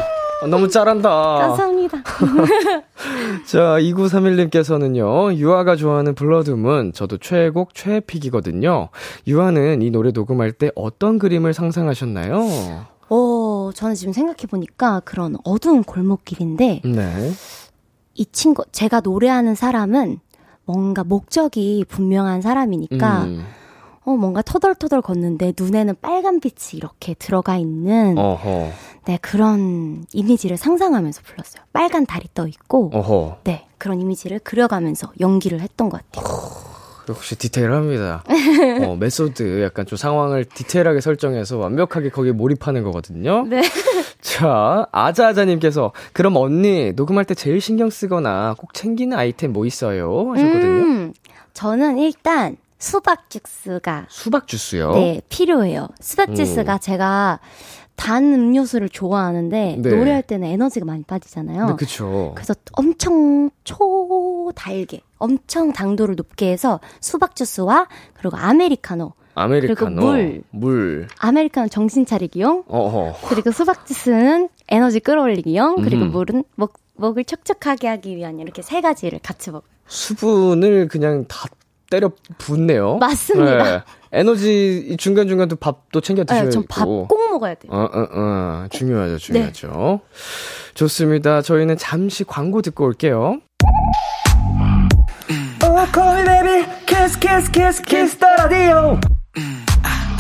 너무 잘한다. 감사합니다. *laughs* 자, 2931님께서는요, 유아가 좋아하는 Blood Moon, 저도 최애곡 최애pick이거든요. 유아는 이 노래 녹음할 때 어떤 그림을 상상하셨나요? 오, 저는 지금 생각해보니까 그런 어두운 골목길인데 네. 이 친구, 제가 노래하는 사람은 뭔가 목적이 분명한 사람이니까 음, 어, 뭔가 터덜터덜 걷는데 눈에는 빨간 빛이 이렇게 들어가 있는 어허, 네, 그런 이미지를 상상하면서 불렀어요. 빨간 달이 떠 있고 어허. 네, 그런 이미지를 그려가면서 연기를 했던 것 같아요. 역시 디테일합니다. *laughs* 어, 메소드 약간 좀 상황을 디테일하게 설정해서 완벽하게 거기에 몰입하는 거거든요. 네. *laughs* 자, 아자아자님께서 그럼 언니 녹음할 때 제일 신경 쓰거나 꼭 챙기는 아이템 뭐 있어요? 하셨거든요. 음, 저는 일단 수박 주스가 수박 주스요. 네, 필요해요. 수박 주스가 제가 단 음료수를 좋아하는데 네. 노래할 때는 에너지가 많이 빠지잖아요. 네, 그쵸. 그래서 엄청 초달게, 엄청 당도를 높게 해서 수박 주스와 그리고 아메리카노, 아메리카노. 그리고 물. 물. 아메리카노 정신 차리기용, 어허. 그리고 수박 주스는 에너지 끌어올리기용, 그리고 음. 물은 목, 목을 촉촉하게 하기 위한 이렇게 세 가지를 같이 먹어요. 수분을 그냥 다 때려 붓네요. 맞습니다. 네. 에너지 이 중간 중간 또 밥도 챙겨 드셔야 네, 고 전밥 꼭 먹어야 돼요. 어, 어, 어. 중요하죠, 네. 중요하죠. 좋습니다. 저희는 잠시 광고 듣고 올게요.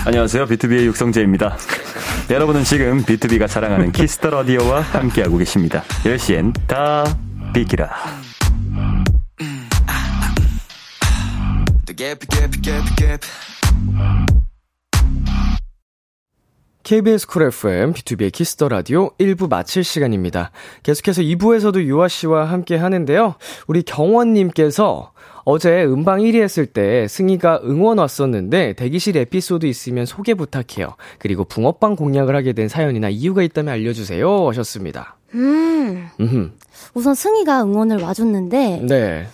안녕하세요. 비투비의 육성재입니다. 여러분은 지금 비투비가 자랑하는 Kiss the Radio와 함께하고 계십니다. 10시엔 다 비키라. KBS 쿨 FM, B2B의 키스터 라디오 1부 마칠 시간입니다. 계속해서 2부에서도 유아 씨와 함께 하는데요. 우리 경원님께서 어제 음방 1위 했을 때 승희가 응원 왔었는데 대기실 에피소드 있으면 소개 부탁해요. 그리고 붕어빵 공략을 하게 된 사연이나 이유가 있다면 알려주세요. 하셨습니다. 음, 음흠. 우선 승희가 응원을 와줬는데, 네.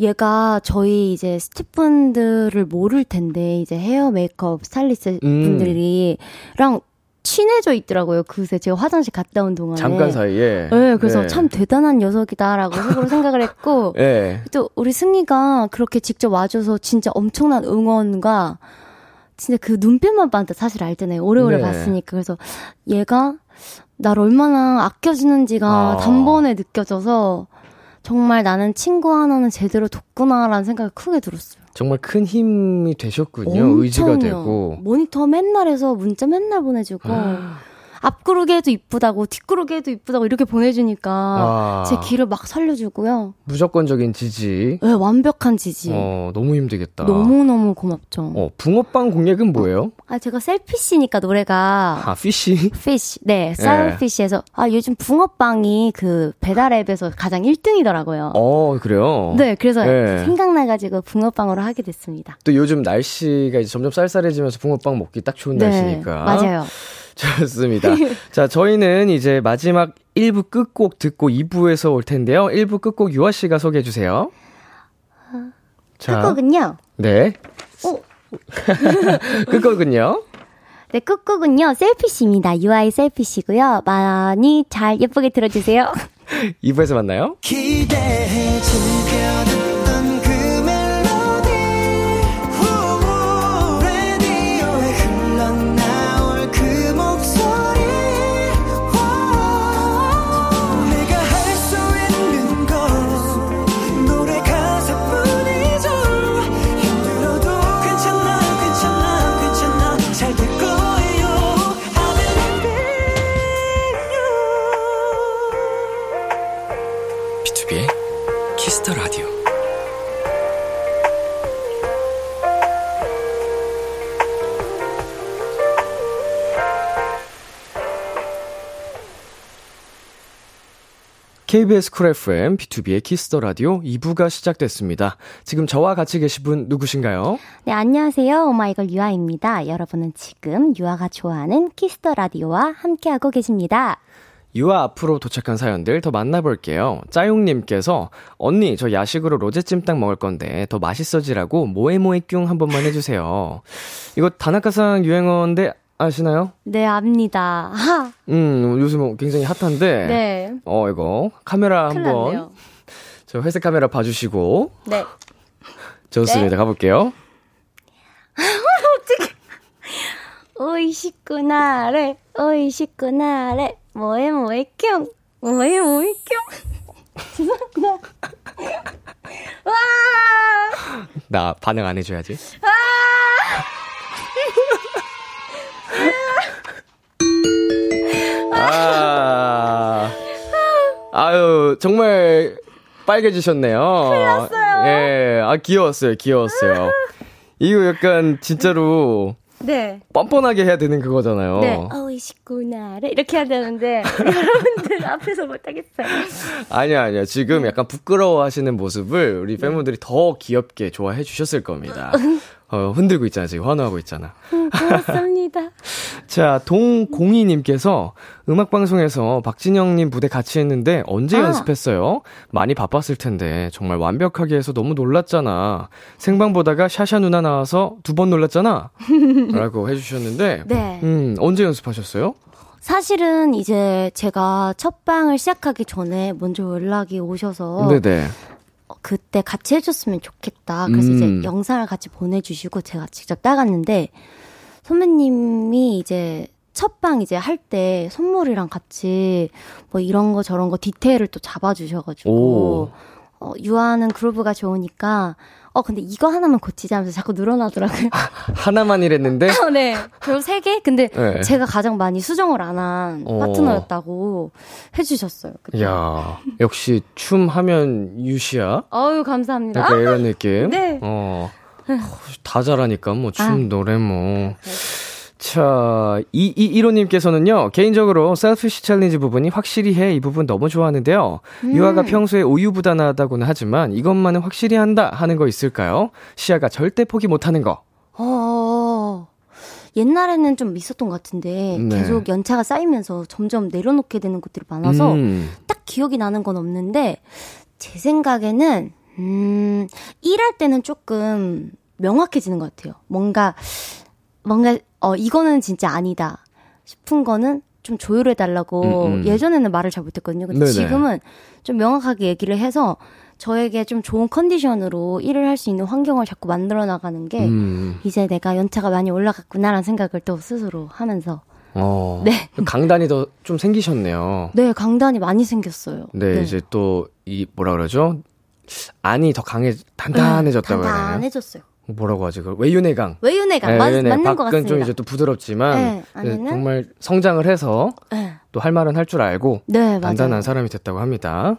얘가 저희 이제 스태프분들을 모를 텐데 이제 헤어 메이크업 스타일리스트 음. 분들이랑 친해져 있더라고요. 그새 제가 화장실 갔다 온 동안에. 잠깐 사이에. 네, 그래서 네. 참 대단한 녀석이다라고 속으로 생각을 했고 *laughs* 네. 또 우리 승희가 그렇게 직접 와줘서 진짜 엄청난 응원과 진짜 그 눈빛만 봐도 사실 알잖아요. 오래오래 네. 봤으니까. 그래서 얘가 날 얼마나 아껴주는지가 아. 단번에 느껴져서 정말 나는 친구 하나는 제대로 뒀구나라는 생각이 크게 들었어요. 정말 큰 힘이 되셨군요. 의지가. 되고. 모니터 맨날 해서 문자 맨날 보내주고 앞구르게 해도 이쁘다고 뒷구르게 해도 이쁘다고 이렇게 보내주니까 와. 제 길을 막 살려주고요. 무조건적인 지지. 네, 완벽한 지지. 어, 너무 힘들겠다. 너무너무 고맙죠. 어, 붕어빵 공략은 뭐예요? 아, 제가 셀피시니까 노래가 아, 피쉬? 피쉬, 네, 셀피시에서 아, 요즘 붕어빵이 그 배달 앱에서 가장 1등이더라고요. 어, 그래요? 네, 그래서 네. 생각나가지고 붕어빵으로 하게 됐습니다. 또 요즘 날씨가 이제 점점 쌀쌀해지면서 붕어빵 먹기 딱 좋은 날씨니까. 네, 맞아요. 좋습니다. *laughs* 자, 저희는 이제 마지막 1부 끝곡 듣고 2부에서 올 텐데요. 1부 끝곡 유아 씨가 소개해 주세요. 자, 끝곡은요. 네. 오. *laughs* 끝곡은요. 네, 끝곡은요. 셀피시입니다. UI 셀피시고요. 많이 잘 예쁘게 들어주세요. *laughs* 2부에서 만나요. 기대해 즐겨 KBS 쿨 FM, B2B의 키스터 라디오 2부가 시작됐습니다. 지금 저와 같이 계신 분 누구신가요? 네, 안녕하세요. 오마이걸 유아입니다. 여러분은 지금 유아가 좋아하는 Kiss the Radio와 함께하고 계십니다. 유아 앞으로 도착한 사연들 더 만나볼게요. 짜용님께서 언니 저 야식으로 로제찜닭 먹을 건데 더 맛있어지라고 모에모에 뀨한 번만 해주세요. *laughs* 이거 다나카상 유행어인데 아시나요? 네, 압니다. 하! *laughs* 음 요즘 굉장히 핫한데. 네. 어 이거 카메라 한번. 저 회색 카메라 봐 주시고 네. 좋습니다. 가볼게요. *laughs* 오이시구나래, 오이시구나래, 뭐해, 뭐해, 뀨. 뭐해, 뭐해, 뀨. *laughs* 죄송합니다. 와! 나 반응 안 해줘야지. 아, 아유, 정말 빨개지셨네요. 귀여워요. 예, 아, 귀여웠어요, 귀여웠어요. 이거 약간 진짜로 네. 뻔뻔하게 해야 되는 그거잖아요. 네. 어이, 식구나래. 이렇게 해야 되는데, *laughs* 여러분들 앞에서 못하겠어요. 아니야, 아니야. 지금 약간 부끄러워 하시는 모습을 우리 팬분들이 더 귀엽게 좋아해 주셨을 겁니다. *laughs* 어, 흔들고 있잖아, 지금 환호하고 있잖아. 음, 고맙습니다. *laughs* 자, 동공이님께서 음악방송에서 박진영님 무대 같이 했는데 언제 아. 연습했어요? 많이 바빴을 텐데 정말 완벽하게 해서 너무 놀랐잖아. 생방 보다가 샤샤 누나 나와서 두 번 놀랐잖아. 라고 해주셨는데, 네. 음, 언제 연습하셨어요? 사실은 이제 제가 첫 방을 시작하기 전에 먼저 연락이 오셔서 네네. 어, 그때 같이 해줬으면 좋겠다. 그래서 음. 이제 영상을 같이 보내주시고 제가 직접 따갔는데 선배님이 이제 첫 방 이제 할 때 선물이랑 같이 뭐 이런 거 저런 거 디테일을 또 잡아주셔가지고 오. 어, 유아는 그루브가 좋으니까 어 근데 이거 하나만 고치자 하면서 자꾸 늘어나더라고요. 하나만 이랬는데, *laughs* 어, 네. 그리고 세 개? 근데 네. 제가 가장 많이 수정을 안한 어. 파트너였다고 해주셨어요. 그때. 야 역시 춤 하면 유시아? 어유 감사합니다. 약간 이런 느낌? 네. 어. 다 잘하니까, 뭐, 춤, 아. 노래, 뭐. 자, 2215님께서는요, 개인적으로 Selfish 챌린지 부분이 확실히 해, 이 부분 너무 좋아하는데요. 음. 유아가 평소에 우유부단하다고는 하지만 이것만은 확실히 한다 하는 거 있을까요? 시아가 절대 포기 못 하는 거. 어, 옛날에는 좀 있었던 것 같은데 네. 계속 연차가 쌓이면서 점점 내려놓게 되는 것들이 많아서 음, 딱 기억이 나는 건 없는데 제 생각에는 음, 일할 때는 조금 명확해지는 것 같아요. 뭔가 뭔가 어 이거는 진짜 아니다 싶은 거는 좀 조율해 달라고 음, 음. 예전에는 말을 잘 못했거든요. 근데 네네. 지금은 좀 명확하게 얘기를 해서 저에게 좀 좋은 컨디션으로 일을 할 수 있는 환경을 자꾸 만들어 나가는 게 음, 이제 내가 연차가 많이 올라갔구나라는 생각을 또 스스로 하면서 어. 네. *laughs* 강단이 더 좀 생기셨네요. 네 강단이 많이 생겼어요. 네, 이제 또, 이, 뭐라 그러죠? 안이 더 강해, 단단해졌다고 해야 되나요? 단단해졌어요. 뭐라고 하지? 그걸 외유내강. 외유내가 네, 맞, 외유내. 맞는 것 같습니다. 좀 이제 또 부드럽지만 네, 네? 정말 성장을 해서 네, 또할 말은 할 줄 알고 네 단단한 맞아요. 사람이 됐다고 합니다.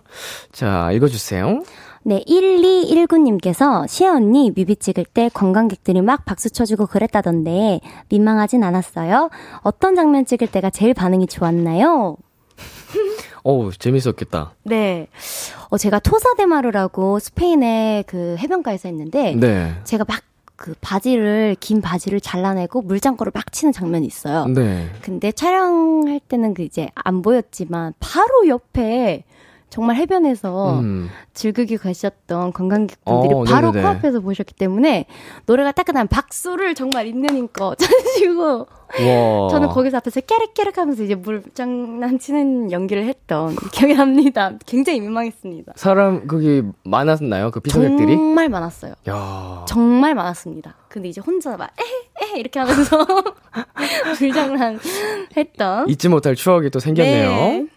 자, 읽어주세요. 네, 1219님께서 시아 언니 뮤비 찍을 때 관광객들이 막 박수 쳐주고 그랬다던데 민망하진 않았어요? 어떤 장면 찍을 때가 제일 반응이 좋았나요? *laughs* 어우, 재밌었겠다. 네. 어, 제가 토사데마르라고 스페인의 그 해변가에서 했는데 네. 제가 막 그 바지를 긴 바지를 잘라내고 물장구를 막 치는 장면이 있어요. 네. 근데 촬영할 때는 그 이제 안 보였지만 바로 옆에 정말 해변에서 음. 즐기고 가셨던 관광객분들이 어, 바로 네네네. 코앞에서 보셨기 때문에 노래가 따끈한 박수를 정말 있는 힘껏 *laughs* 쳐주시고 와. 저는 거기서 앞에서 깨르깨르 하면서 이제 물 장난 치는 연기를 했던 기억이 납니다. 굉장히 민망했습니다. 사람 거기 많았나요? 그 피서객들이? 정말 많았어요. 야. 정말 많았습니다. 근데 이제 혼자 막 에헤 에헤 이렇게 하면서 *laughs* 물장난 했던 잊지 못할 추억이 또 생겼네요. 네.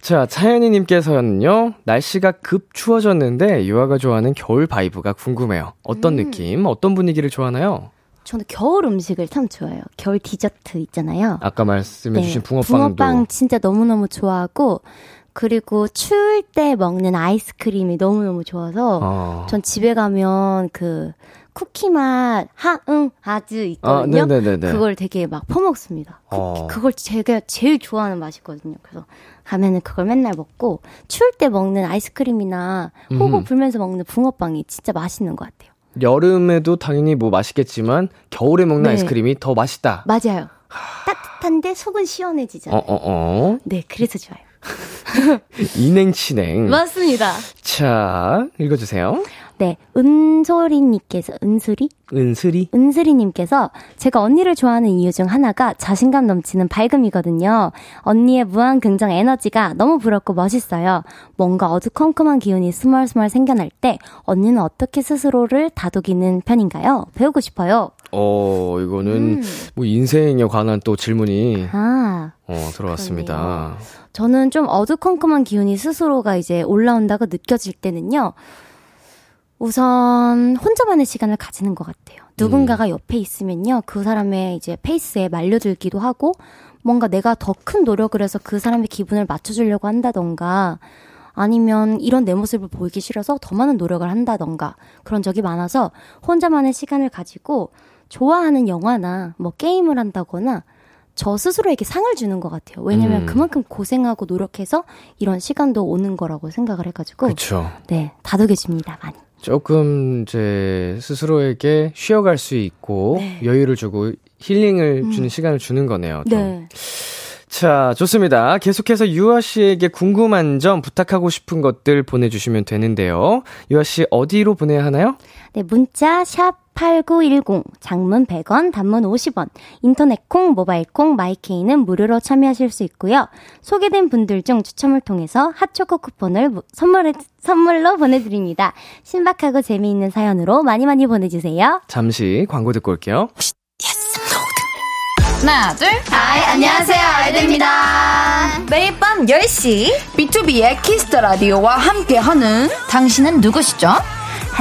자, 차연이님께서는요, 날씨가 급 추워졌는데, 유아가 좋아하는 겨울 vibe가 궁금해요. 어떤 음. 느낌, 어떤 분위기를 좋아하나요? 저는 겨울 음식을 참 좋아해요. 겨울 디저트 있잖아요. 아까 말씀해주신 네, 붕어빵도. 붕어빵 진짜 너무너무 좋아하고 그리고 추울 때 먹는 아이스크림이 너무너무 좋아서 어. 전 집에 가면 그 쿠키 맛 하응 하즈 아, 있거든요. 네네네네. 그걸 되게 막 퍼먹습니다. 어. 그걸 제가 제일 좋아하는 맛이거든요. 그래서 가면은 그걸 맨날 먹고 추울 때 먹는 아이스크림이나 음. 불면서 먹는 붕어빵이 진짜 맛있는 것 같아요. 여름에도 당연히 뭐 맛있겠지만, 겨울에 먹는 네. 아이스크림이 더 맛있다. 맞아요. 따뜻한데 속은 시원해지잖아요. 어, 어, 어. 네, 그래서 좋아요. *laughs* 인행치냉. 맞습니다. 자, 읽어주세요. 네, 은소리님께서, 은수리? 은슬이. 은슬이님께서 제가 언니를 좋아하는 이유 중 하나가 자신감 넘치는 밝음이거든요. 언니의 무한 긍정 에너지가 너무 부럽고 멋있어요. 뭔가 어두컴컴한 기운이 스멀스멀 생겨날 때 언니는 어떻게 스스로를 다독이는 편인가요? 배우고 싶어요. 어, 이거는 음. 뭐 인생에 관한 또 질문이 아, 어, 들어왔습니다. 저는 좀 어두컴컴한 기운이 스스로가 이제 올라온다고 느껴질 때는요. 우선 혼자만의 시간을 가지는 것 같아요. 누군가가 옆에 있으면요. 그 사람의 이제 페이스에 말려들기도 하고 뭔가 내가 더 큰 노력을 해서 그 사람의 기분을 맞춰주려고 한다던가 아니면 이런 내 모습을 보이기 싫어서 더 많은 노력을 한다던가 그런 적이 많아서 혼자만의 시간을 가지고 좋아하는 영화나 뭐 게임을 한다거나 저 스스로에게 상을 주는 것 같아요. 왜냐면 음. 그만큼 고생하고 노력해서 이런 시간도 오는 거라고 생각을 해가지고 그렇죠. 네 다독여집니다 많이. 조금 이제 스스로에게 쉬어갈 수 있고 네. 여유를 주고 힐링을 주는 시간을 주는 거네요. 좀. 네. 자, 좋습니다. 계속해서 유아 씨에게 궁금한 점 부탁하고 싶은 것들 보내주시면 되는데요. 유아 씨 어디로 보내야 하나요? 네, 문자 샵 8910 장문 100원, 단문 50원. 인터넷 콩, 모바일 콩, 마이케이는 무료로 참여하실 수 있고요. 소개된 분들 중 추첨을 통해서 핫초코 쿠폰을 무- 선물 선물로 보내 드립니다. 신박하고 재미있는 사연으로 많이 많이 보내 주세요. 잠시 광고 듣고 올게요. 하나, 둘. Hi, 안녕하세요, 아이들입니다. 매일 밤 10시 B2B의 키스터 라디오와 함께하는 당신은 누구시죠?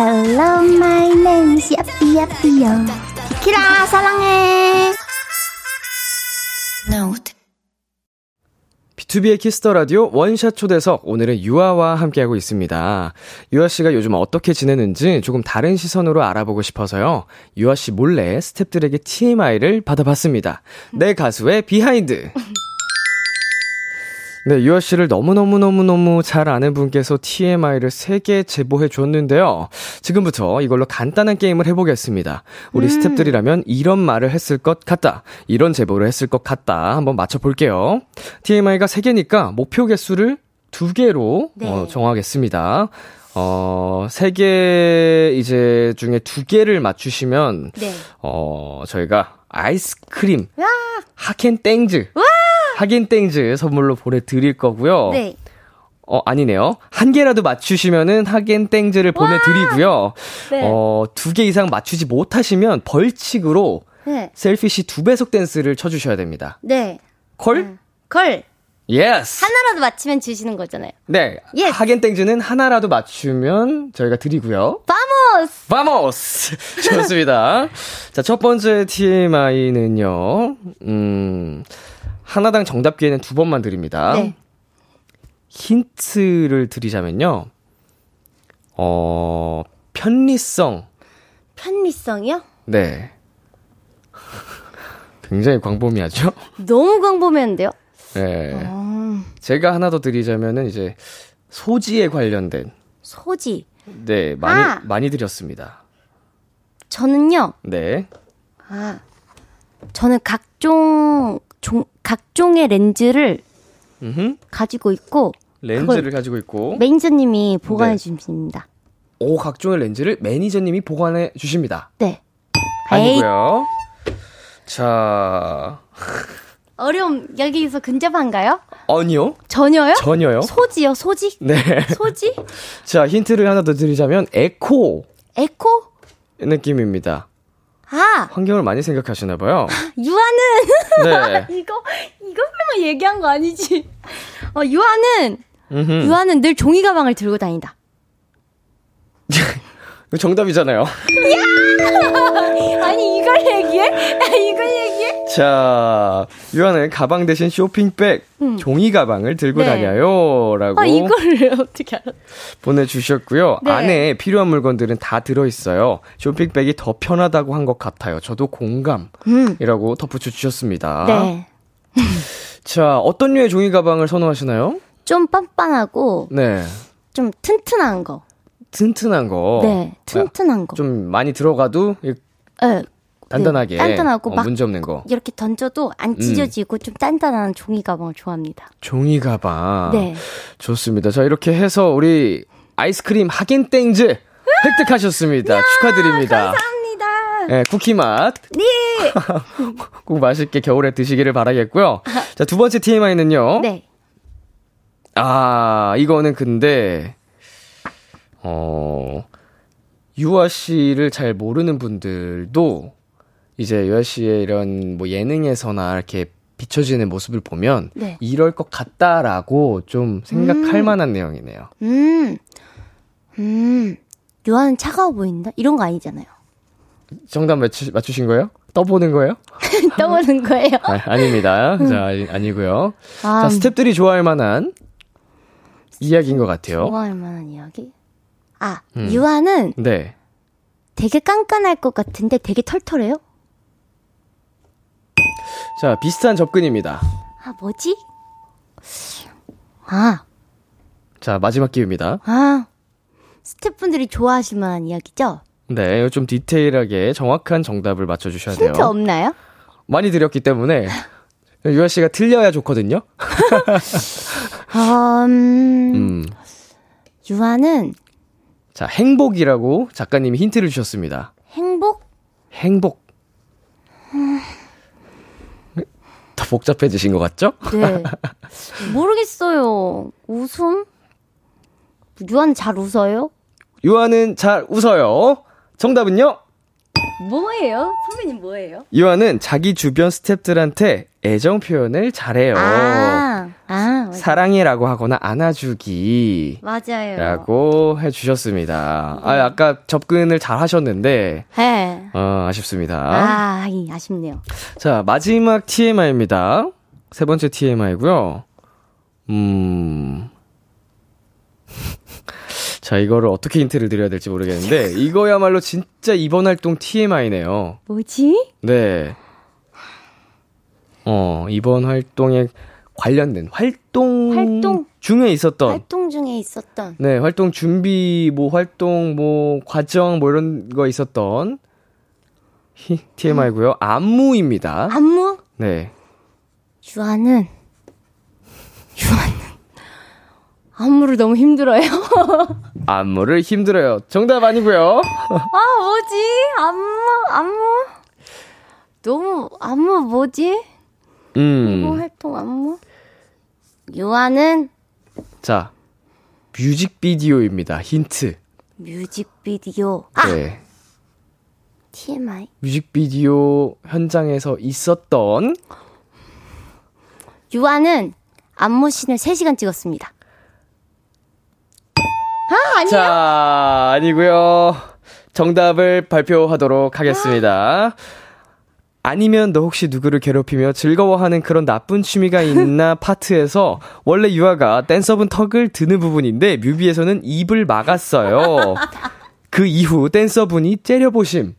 Hello, my name is 예삐 예삐요. 키라, 사랑해. B2B의 키스터 라디오 원샷 초대석 오늘은 유아와 함께하고 있습니다. 유아 씨가 요즘 어떻게 지내는지 조금 다른 시선으로 알아보고 싶어서요. 유아 씨 몰래 스탭들에게 TMI를 받아봤습니다. 내 가수의 behind. 네, 유아 씨를 너무너무너무너무 잘 아는 분께서 TMI를 3개 제보해 줬는데요. 지금부터 이걸로 간단한 게임을 해보겠습니다. 우리 스탭들이라면 이런 말을 했을 것 같다. 이런 제보를 했을 것 같다. 한번 맞춰볼게요. TMI가 3개니까 목표 개수를 2개로 네. 어, 정하겠습니다. 어, 3개 이제 중에 2개를 맞추시면 네. 어, 저희가 아이스크림 하켄 땡즈 하겐 땡즈 선물로 보내드릴 거고요. 네. 어, 아니네요. 한 개라도 맞추시면은 하겐 땡즈를 보내드리고요. 네. 어, 두 개 이상 맞추지 못하시면 벌칙으로 네. Selfish 두 배속 댄스를 쳐주셔야 됩니다. 네. Call? Call. Yes! 하나라도 맞히면 주시는 거잖아요. 네. Yes. 하겐 땡즈는 하나라도 맞추면 저희가 드리고요. Vamos! Vamos! 좋습니다. *laughs* 자, 첫 번째 TMI는요, 음, 하나당 정답 기회는 두 번만 드립니다. 네. 힌트를 드리자면요, 어, 편리성. 편리성이요? 네. 굉장히 광범위하죠? 너무 광범위한데요? 네. 어, 제가 하나 더 드리자면은 이제 소지에 관련된, 소지. 네, 많이, 아. 많이 드렸습니다. 저는요, 네. 아, 저는 각종, 종, 각종의 렌즈를 음흠. 가지고 있고, 렌즈를 가지고 있고. 매니저님이 보관해 네. 주십니다. 오, 각종의 렌즈를 매니저님이 보관해 주십니다. 네. 아니고요. 자, 어려움, 여기서 근접한가요? 아니요. 전혀요? 전혀요. 소지요, 소지? 네. 소지? *laughs* 자, 힌트를 하나 더 드리자면 에코 에코? 느낌입니다. 아, 환경을 많이 생각하시나 봐요. *laughs* 유아는, *laughs* 네. *laughs* 이거, 설마 얘기한 거 아니지? 어, 유아는, 음흠. 유아는 늘 종이 가방을 들고 다닌다. 정답이잖아요. 아니, 이걸 얘기해? 이걸 얘기해? 자, 유아는 가방 대신 쇼핑백, 종이 가방을 들고 네. 다녀요. 라고 아, 이거를 *laughs* 어떻게 알아? 보내주셨고요. 네. 안에 필요한 물건들은 다 들어있어요. 쇼핑백이 더 편하다고 한 것 같아요. 저도 공감이라고 음. 덧붙여 주셨습니다. 네. *laughs* 자, 어떤 류의 종이 가방을 선호하시나요? 좀 빤빤하고, 네. 좀 튼튼한 거. 튼튼한 거. 네, 튼튼한 거. 어, 좀 많이 들어가도 이- 네, 단단하게. 네, 단단하고 어, 막 문제 없는 거. 이렇게 던져도 안 찢어지고 좀 단단한 종이 가방을 좋아합니다. 종이 가방. 네. 좋습니다. 자, 이렇게 해서 우리 아이스크림 하겐 땡즈 획득하셨습니다. 축하드립니다. 감사합니다. 네, 쿠키 맛. 네. *laughs* 꼭 맛있게 겨울에 드시기를 바라겠고요. 자, 두 번째 TMI는요. 네. 아, 이거는 근데, 어, 유아 씨를 잘 모르는 분들도 이제 유아 씨의 이런 뭐 예능에서나 이렇게 비춰지는 모습을 보면 네. 이럴 것 같다라고 좀 생각할 만한 내용이네요. 음. 음. 유아는 차가워 보인다? 이런 거 아니잖아요. 정답 맞추, 맞추신 거예요? 떠보는 거예요? *laughs* 떠오르는 거예요. 아, 아닙니다. 자, 아니, 아니 고요. 아, 자, 스탭들이 좋아할 만한 이야기인 것 같아요. 좋아할 만한 이야기? 아, 음. 유아는 네. 되게 깐깐할 것 같은데 되게 털털해요? 자, 비슷한 접근입니다. 아, 뭐지? 아, 자, 마지막 기회입니다. 아. 스태프분들이 좋아하실 만한 이야기죠? 네, 좀 디테일하게 정확한 정답을 맞춰주셔야 돼요. 힌트 없나요? 많이 드렸기 때문에 유아 씨가 틀려야 좋거든요. *laughs* 음, 음. 유아는 자, 행복이라고 작가님이 힌트를 주셨습니다. 행복? 행복. 더 복잡해지신 것 같죠? 네. *laughs* 모르겠어요. 웃음? 유아는 잘 웃어요? 유아는 잘 웃어요. 정답은요? 뭐예요? 선배님 뭐예요? 유아는 자기 주변 스탭들한테 애정 표현을 잘해요. 아, 아, 맞- 사랑해라고 하거나 안아주기. 맞아요. 라고 해주셨습니다. 아, 아까 접근을 잘 하셨는데, 네. 어, 아쉽습니다. 아, 이, 아쉽네요. 자, 마지막 TMI입니다. 세 번째 TMI고요. 음. *laughs* 자, 이거를 어떻게 힌트를 드려야 될지 모르겠는데, *laughs* 이거야말로 진짜 이번 활동 TMI네요. 뭐지? 네. 어, 이번 활동에 관련된 활동, 활동? 중에 있었던 활동 중에 있었던. 네, 활동 준비, 뭐, 활동, 뭐, 과정, 뭐, 이런 거 있었던, 히, TMI고요. 안무입니다. 안무? 네. 유아는, 유아는, 안무를 너무 힘들어요. *laughs* 안무를 힘들어요. 정답 아니고요 *laughs* 아, 뭐지? 안무, 안무? 너무, 안무 뭐지? 뭐 음. 활동 안무? 유아는 자, 뮤직비디오입니다. 힌트. 뮤직비디오. 아! 네. TMI. 뮤직비디오 현장에서 있었던, 유아는 안무씬을 3시간 찍었습니다. 아, 아니에요? 자, 아니고요 정답을 발표하도록 하겠습니다. 아 니면 너 혹시 누구를 괴롭히며 즐거워하는 그런 나쁜 취미가 있나 *laughs* 파트에서 원래 유아가 댄서분 턱을 드는 부분인데 뮤비에서는 입을 막았어요. 그 이후 댄서분이 째려보심.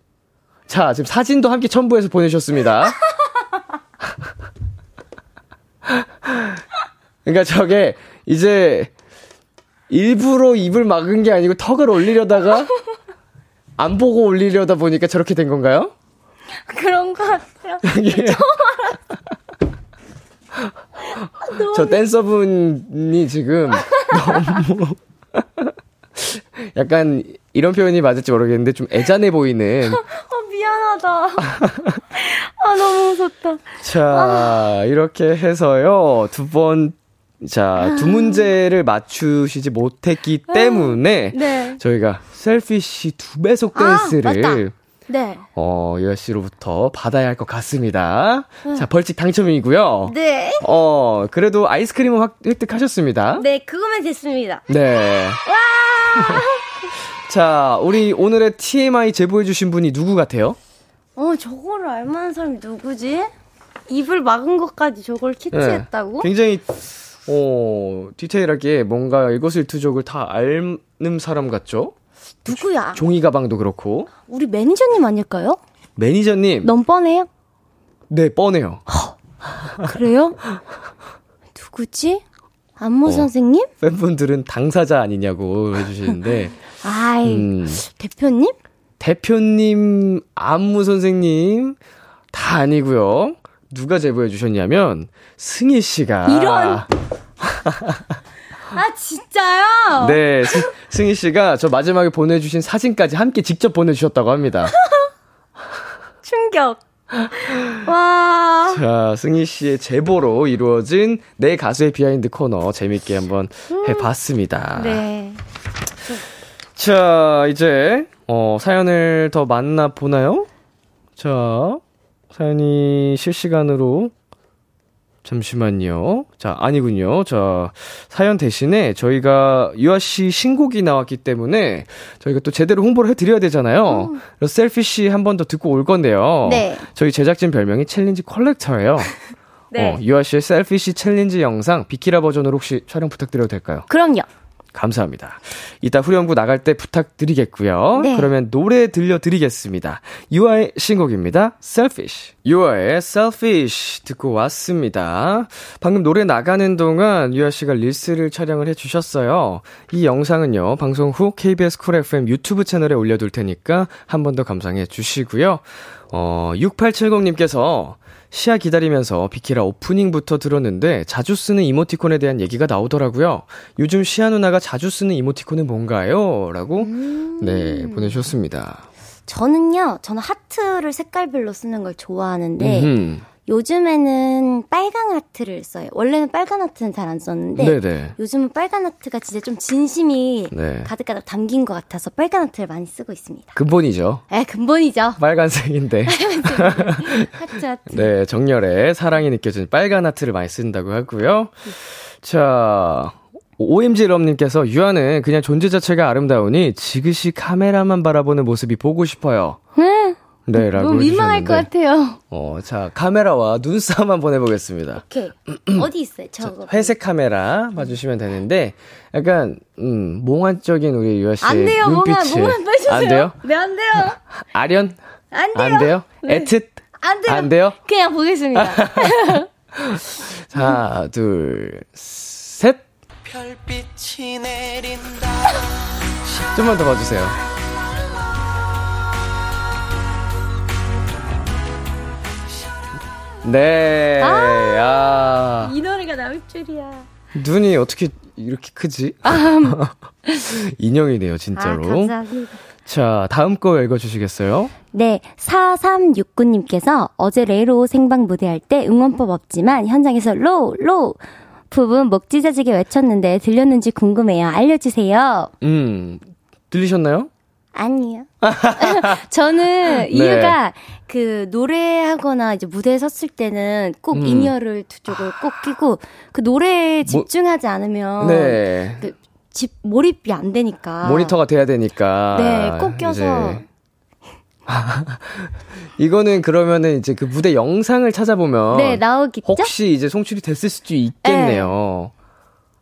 자, 지금 사진도 함께 첨부해서 보내주셨습니다. *laughs* 그러니까 저게 이제 일부러 입을 막은 게 아니고 턱을 올리려다가 안 보고 올리려다 보니까 저렇게 된 건가요? 그런 것 같아요. *laughs* 이게 저 댄서분이 지금 너무 약간 이런 표현이 맞을지 모르겠는데 좀 애잔해 보이는 아, 미안하다. 아, 너무 무섭다. 자 이렇게 해서요 두 번 자, 두 문제를 맞추시지 못했기 때문에 네. 저희가 셀피시 두 배속 아, 댄스를. 네. 어, 유아 씨로부터 받아야 할 것 같습니다. 자, 벌칙 당첨이고요. 네. 어, 그래도 아이스크림은 확, 획득하셨습니다. 네, 그거만 됐습니다. 네. *laughs* 자, 우리 오늘의 TMI 제보해주신 분이 누구 같아요? 어, 저거를 알만한 사람이 누구지? 입을 막은 것까지 저걸 캐치했다고? 네. 굉장히, 어, 디테일하게 뭔가 이것을 투족을 다 아는 사람 같죠? 누구야? 종이 가방도 그렇고. 우리 매니저님 아닐까요? 매니저님. 너무 뻔해요? 네, 뻔해요. 그래요? 누구지? 안무 어. 선생님? 팬분들은 당사자 아니냐고 해주시는데, 아이, 음, 대표님? 대표님, 안무 선생님, 다 아니고요. 누가 제보해 주셨냐면, 승희 씨가. 이런! *laughs* 아, 진짜요? 네, 스- 승희 씨가 저 마지막에 보내주신 사진까지 함께 직접 보내주셨다고 합니다. *laughs* 충격. 와. 자, 승희 씨의 제보로 이루어진 내 가수의 behind 코너 재밌게 한번 해봤습니다. 네. 자, 이제, 어, 사연을 더 만나보나요? 자, 사연이 실시간으로, 잠시만요. 자, 아니군요. 자, 사연 대신에 저희가 유아 씨 신곡이 나왔기 때문에 저희가 또 제대로 홍보를 해드려야 되잖아요. 그래서 Selfish 한 번 더 듣고 올 건데요. 네. 저희 제작진 별명이 챌린지 collector예요. *laughs* 네. 어, 유아 씨의 Selfish 챌린지 영상 비키라 버전으로 혹시 촬영 부탁드려도 될까요? 그럼요. 감사합니다. 이따 후렴구 나갈 때 부탁드리겠고요. 네. 그러면 노래 들려드리겠습니다. 유아의 신곡입니다. Selfish. 유아의 Selfish 듣고 왔습니다. 방금 노래 나가는 동안 유아 씨가 릴스를 촬영을 해주셨어요. 이 영상은요, 방송 후 KBS 쿨 FM 유튜브 채널에 올려둘 테니까 한 번 더 감상해 주시고요. 어, 6870님께서 시아 기다리면서 비키라 오프닝부터 들었는데 자주 쓰는 이모티콘에 대한 얘기가 나오더라고요. 요즘 시아 누나가 자주 쓰는 이모티콘은 뭔가요? 라고 네, 보내주셨습니다. 저는요, 저는 하트를 색깔별로 쓰는 걸 좋아하는데, 음흠. 요즘에는 빨간 하트를 써요. 원래는 빨간 하트는 잘 안 썼는데, 네네. 요즘은 빨간 하트가 진짜 좀 진심이 네. 가득가득 담긴 것 같아서 빨간 하트를 많이 쓰고 있습니다. 근본이죠. 에, 근본이죠. *laughs* 빨간색인데. 하트 하트. 네, 정열의 사랑이 느껴지는 빨간 하트를 많이 쓴다고 하고요. 자, OMG 럼님께서 유아는 그냥 존재 자체가 아름다우니 지그시 카메라만 바라보는 모습이 보고 싶어요. 네. 네, 라고 너무 민망할 것. 같아요. 어, 자, 카메라와 눈싸움 한번 해보겠습니다. 오케이. *clears throat* 어디 있어요? 저거. 회색 카메라 봐주시면 되는데, 약간, 음, 몽환적인 우리 유아 씨의 안 돼요, 몽환, 눈빛을. 몽환 빼주세요. 안 돼요? 네, 안 돼요. *laughs* 아련? 안 돼요. 안 돼요? 네. 애틋? 안 돼요. 안 돼요? 그냥 보겠습니다. *laughs* 하나, 둘, 셋. 별빛이 내린다 좀만 더 봐주세요. 네, 아, 이 노래가 나올 줄이야. 눈이 어떻게 이렇게 크지? *laughs* 인형이네요, 진짜로. 아, 감사합니다. 자, 다음 거 읽어주시겠어요? 네, 4369님께서 어제 Lay Low 생방 무대할 때 응원법 없지만 현장에서 low, low! 부분 목 찢어지게 외쳤는데 들렸는지 궁금해요. 알려주세요. 음, 들리셨나요? 아니요. *laughs* 저는 이유가 그 노래하거나 이제 무대에 섰을 때는 꼭 음. in-ear를 두 쪽을 꼭 끼고 그 노래에 집중하지 않으면 네. 그 집 몰입이 안 되니까. 모니터가 돼야 되니까. 네, 꼭 껴서. 이제. *laughs* 이거는 그러면은 이제 그 무대 영상을 찾아보면. 네, 나오겠죠? 혹시 이제 송출이 됐을 수도 있겠네요.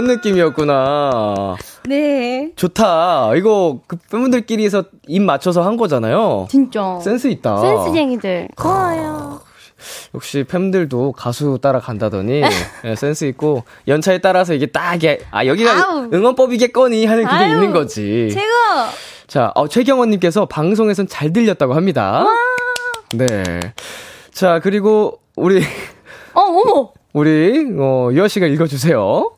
이런 느낌이었구나. 네. 좋다. 이거 그 팬분들끼리서 입 맞춰서 한 거잖아요. 진짜. 센스 있다. 센스쟁이들. 고마워요. 역시 팬들도 가수 따라간다더니 *laughs* 예, 센스 있고 연차에 따라서 이게 딱 이게 아 여기가 아우. 응원법이겠거니 하는 그게 아유, 있는 거지. 최고! 자, 어, 최경원님께서 방송에선 잘 들렸다고 합니다. 네. 자, 그리고 우리 어, 어머! 우리 어, 유아 씨가 읽어주세요.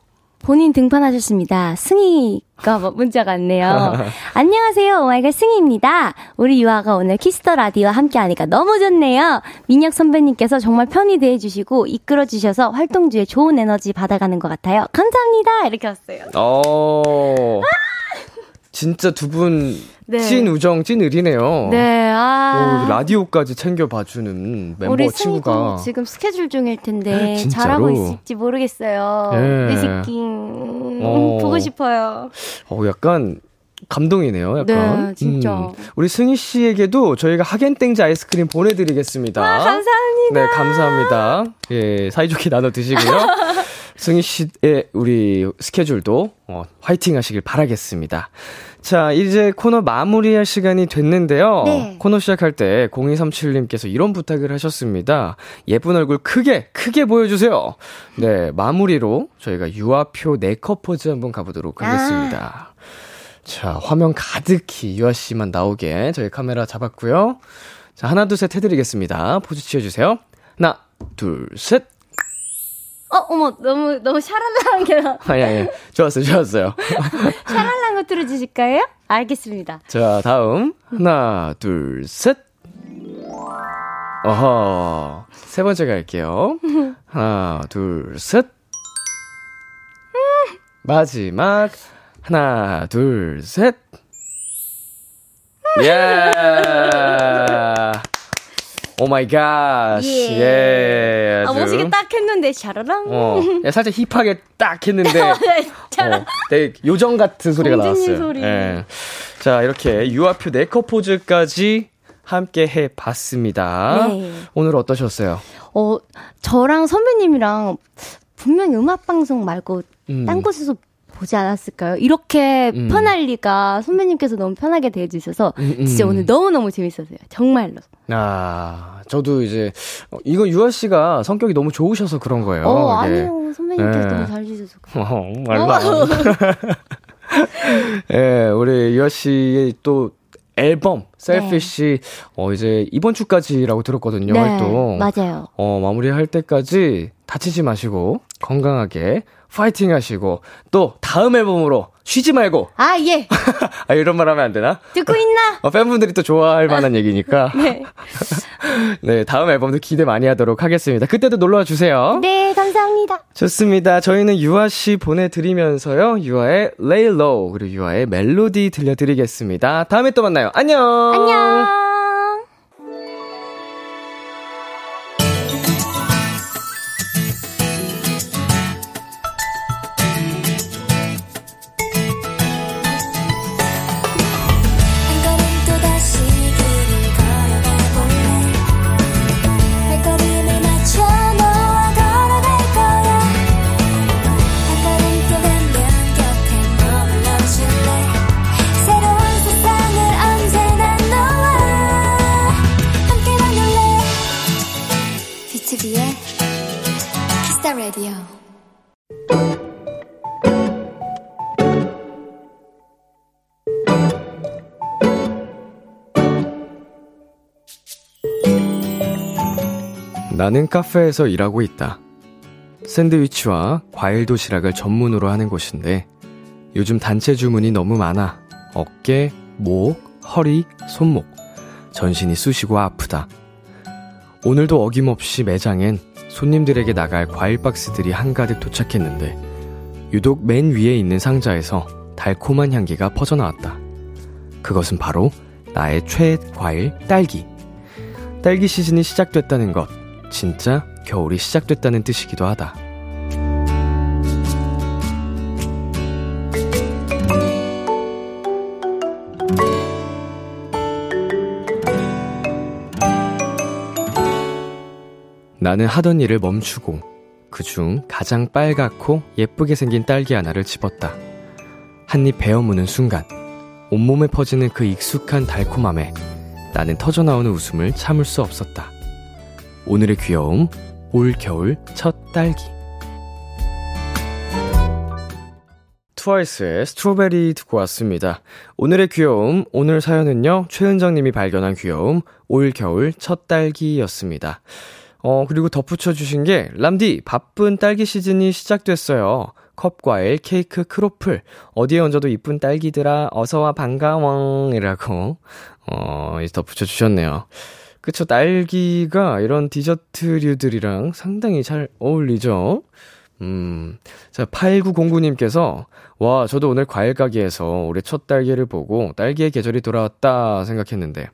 본인 등판하셨습니다. 승희가 뭐 문자가 왔네요. *laughs* 안녕하세요. 오마이걸 승희입니다. 우리 유아가 오늘 Kiss the Radio와 함께하니까 너무 좋네요. 민혁 선배님께서 정말 편히 대해주시고 이끌어주셔서 활동 중에 좋은 에너지 받아가는 것 같아요. 감사합니다. 이렇게 왔어요. 어. 진짜 두 분 네. 찐 우정, 찐 의리네요. 네, 아. 오, 라디오까지 챙겨봐주는 멤버 우리 친구가. 지금 스케줄 중일 텐데 진짜로? 잘하고 있을지 모르겠어요. 예. 내 새끼 어. 보고 싶어요. 어, 약간 감동이네요. 약간. 네, 진짜. 음. 우리 승희 씨에게도 저희가 하겐땡즈 아이스크림 보내드리겠습니다. 와, 감사합니다. 네, 감사합니다. 예, 사이좋게 나눠 드시고요. *laughs* 승희 씨의 우리 스케줄도 어, 화이팅 하시길 바라겠습니다. 자, 이제 코너 마무리할 시간이 됐는데요. 네. 코너 시작할 때 0237님께서 이런 부탁을 하셨습니다. 예쁜 얼굴 크게, 크게 보여주세요. 네, 마무리로 저희가 유아표 네컷 포즈 한번 가보도록 하겠습니다. 자, 화면 가득히 유아 씨만 나오게 저희 카메라 잡았고요. 자, 하나, 둘, 셋 해드리겠습니다. 포즈 취해주세요. 하나, 둘, 셋. 어, 어머, 너무, 너무 샤랄라한 게, 아니, 아니. 좋았어요, 좋았어요. *laughs* 샤랄라한 거 틀어주실까요? 알겠습니다. 자, 다음. 하나, 둘, 셋. 어허. 세 번째 갈게요. 하나, 둘, 셋. 마지막. 하나, 둘, 셋. 예. Oh my God. 예. 예. 아. 멋있게 딱 했는데, 샤라랑. 어, 야, 살짝 힙하게 딱 했는데, *laughs* 어, 샤라랑. 되게 요정 같은 소리가 나왔어요. 소리. 예. 자, 이렇게 유아표 네컷 포즈까지 함께 해 봤습니다. 네. 오늘 어떠셨어요? 어, 저랑 선배님이랑 분명히 음악 방송 말고 음. 딴 곳에서 보지 않았을까요? 이렇게 음. 편할 리가 선배님께서 너무 편하게 대해주셔서 음, 음. 진짜 오늘 너무너무 재밌었어요. 정말로. 아, 저도 이제, 어, 이건 유아 씨가 성격이 너무 좋으셔서 그런 거예요. 어, 이게. 아니요. 선배님께서 네. 너무 잘 해주셔서. 어, 하네. *laughs* 예, 우리 유아 씨의 또 앨범, 셀피시, 어, 이제 이번 주까지라고 들었거든요, 활동. 네, 맞아요. 어, 마무리할 때까지 다치지 마시고, 건강하게 파이팅 하시고, 또 다음 앨범으로 쉬지 말고, 아, 예. *laughs* 아, 이런 말 하면 안 되나? 듣고 있나? 어, 팬분들이 또 좋아할 만한 *laughs* 얘기니까. 네. *laughs* 네, 다음 앨범도 기대 많이 하도록 하겠습니다. 그때도 놀러 와 주세요. 네, 감사합니다. 좋습니다. 저희는 유아 씨 보내드리면서요. 유아의 Lay Low 그리고 유아의 멜로디 들려드리겠습니다. 다음에 또 만나요. 안녕. 안녕. The Radio 나는 카페에서 일하고 있다. 샌드위치와 과일 도시락을 전문으로 하는 곳인데 요즘 단체 주문이 너무 많아. 어깨, 목, 허리, 손목. 전신이 쑤시고 아프다. 오늘도 어김없이 매장엔 손님들에게 나갈 과일 박스들이 한가득 도착했는데 유독 맨 위에 있는 상자에서 달콤한 향기가 퍼져나왔다. 그것은 바로 나의 최애 과일 딸기. 딸기 시즌이 시작됐다는 것. 진짜 겨울이 시작됐다는 뜻이기도 하다. 나는 하던 일을 멈추고 그 중 가장 빨갛고 예쁘게 생긴 딸기 하나를 집었다. 한 입 베어 무는 순간 온몸에 퍼지는 그 익숙한 달콤함에 나는 터져나오는 웃음을 참을 수 없었다. 오늘의 귀여움, 올 겨울 첫 딸기. 트와이스의 스트로베리 듣고 왔습니다. 오늘의 귀여움, 오늘 사연은요, 최은정님이 발견한 귀여움, 올 겨울 첫 딸기였습니다. 어, 그리고 덧붙여 주신 게, 람디, 바쁜 딸기 시즌이 시작됐어요. 컵 과일, 케이크, 크로플, 어디에 얹어도 이쁜 딸기들아, 어서와 반가워. 이라고, 어, 덧붙여 주셨네요. 그쵸, 딸기가 이런 디저트류들이랑 상당히 잘 어울리죠? 음, 자, 8909님께서, 와, 저도 오늘 과일 가게에서 올해 첫 딸기를 보고 딸기의 계절이 돌아왔다 생각했는데,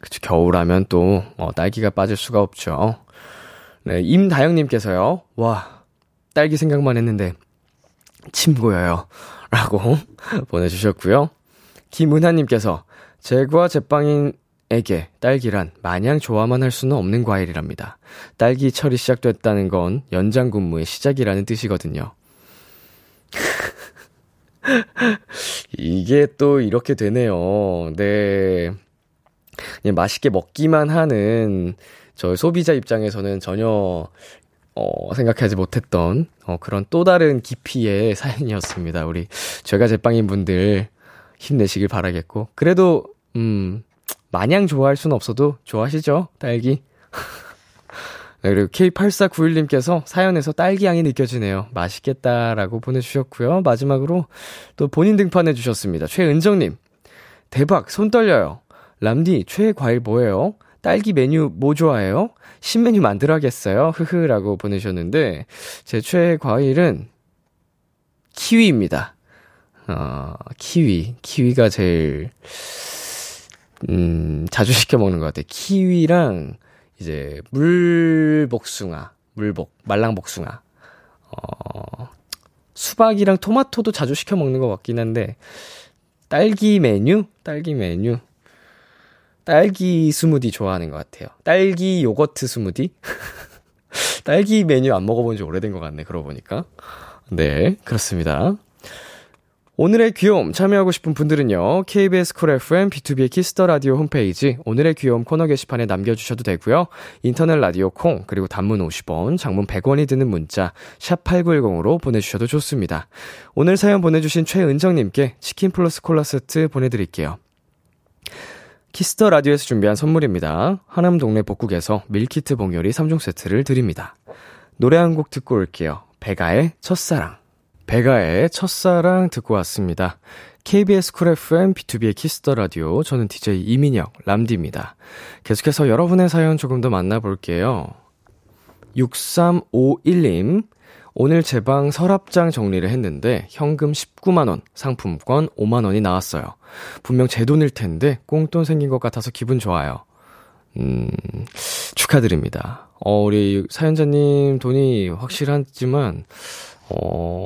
그쵸, 겨울하면 또, 어, 딸기가 빠질 수가 없죠. 네, 임다영님께서요, 와, 딸기 생각만 했는데, 침 고여요. *laughs* 라고 *laughs* 보내주셨고요. 김은하님께서, 제과 제빵인에게 딸기란 마냥 좋아만 할 수는 없는 과일이랍니다. 딸기 철이 시작됐다는 건 연장 근무의 시작이라는 뜻이거든요. *laughs* 이게 또 이렇게 되네요. 네. 그냥 맛있게 먹기만 하는 저희 소비자 입장에서는 전혀 어, 생각하지 못했던 어, 그런 또 다른 깊이의 사연이었습니다. 우리 제가 제빵인 분들 힘내시길 바라겠고 그래도 음 마냥 좋아할 수는 없어도 좋아하시죠 딸기. *laughs* 네, 그리고 K8491님께서 사연에서 딸기 향이 느껴지네요. 맛있겠다라고 보내주셨고요. 마지막으로 또 본인 등판해 주셨습니다. 최은정님. 대박, 손 떨려요. 람디, 최애 과일 뭐예요? 딸기 메뉴 뭐 좋아해요? 신메뉴 만들어야겠어요? 흐흐라고 보내셨는데, 제 최애 과일은 키위입니다. 어, 키위. 키위가 제일, 음, 자주 시켜 먹는 것 같아요. 키위랑, 이제, 물복숭아. 물복. 말랑복숭아. 어, 수박이랑 토마토도 자주 시켜 먹는 것 같긴 한데, 딸기 메뉴? 딸기 메뉴. 딸기 스무디 좋아하는 것 같아요. 딸기 요거트 스무디? *laughs* 딸기 메뉴 안 먹어본 지 오래된 것 같네, 그러고 보니까. 네, 그렇습니다. 오늘의 귀여움 참여하고 싶은 분들은요. KBS 쿨 FM 비투비의 키스 더 라디오 홈페이지 오늘의 귀여움 코너 게시판에 남겨 주셔도 되고요. 인터넷 라디오 콩 그리고 단문 50원, 장문 100원이 드는 문자 샵 8910으로 보내 주셔도 좋습니다. 오늘 사연 보내 주신 최은정 님께 치킨 플러스 콜라 세트 보내 드릴게요. 키스 더 라디오에서 준비한 선물입니다. 하남 동네 복국에서 밀키트 복요리 3종 세트를 드립니다. 노래 한 곡 듣고 올게요. 백아의 첫사랑. 백아의 첫사랑 듣고 왔습니다. KBS 쿨 FM 비투비의 키스 더 라디오. 저는 DJ 이민혁, 람디입니다. 계속해서 여러분의 사연 조금 더 만나볼게요. 6351님. 오늘 제 방 서랍장 정리를 했는데 현금 19만원, 상품권 5만원이 나왔어요. 분명 제 돈일 텐데 꽁돈 생긴 것 같아서 기분 좋아요. 음, 축하드립니다. 어, 우리 사연자님 돈이 확실하지만, 어,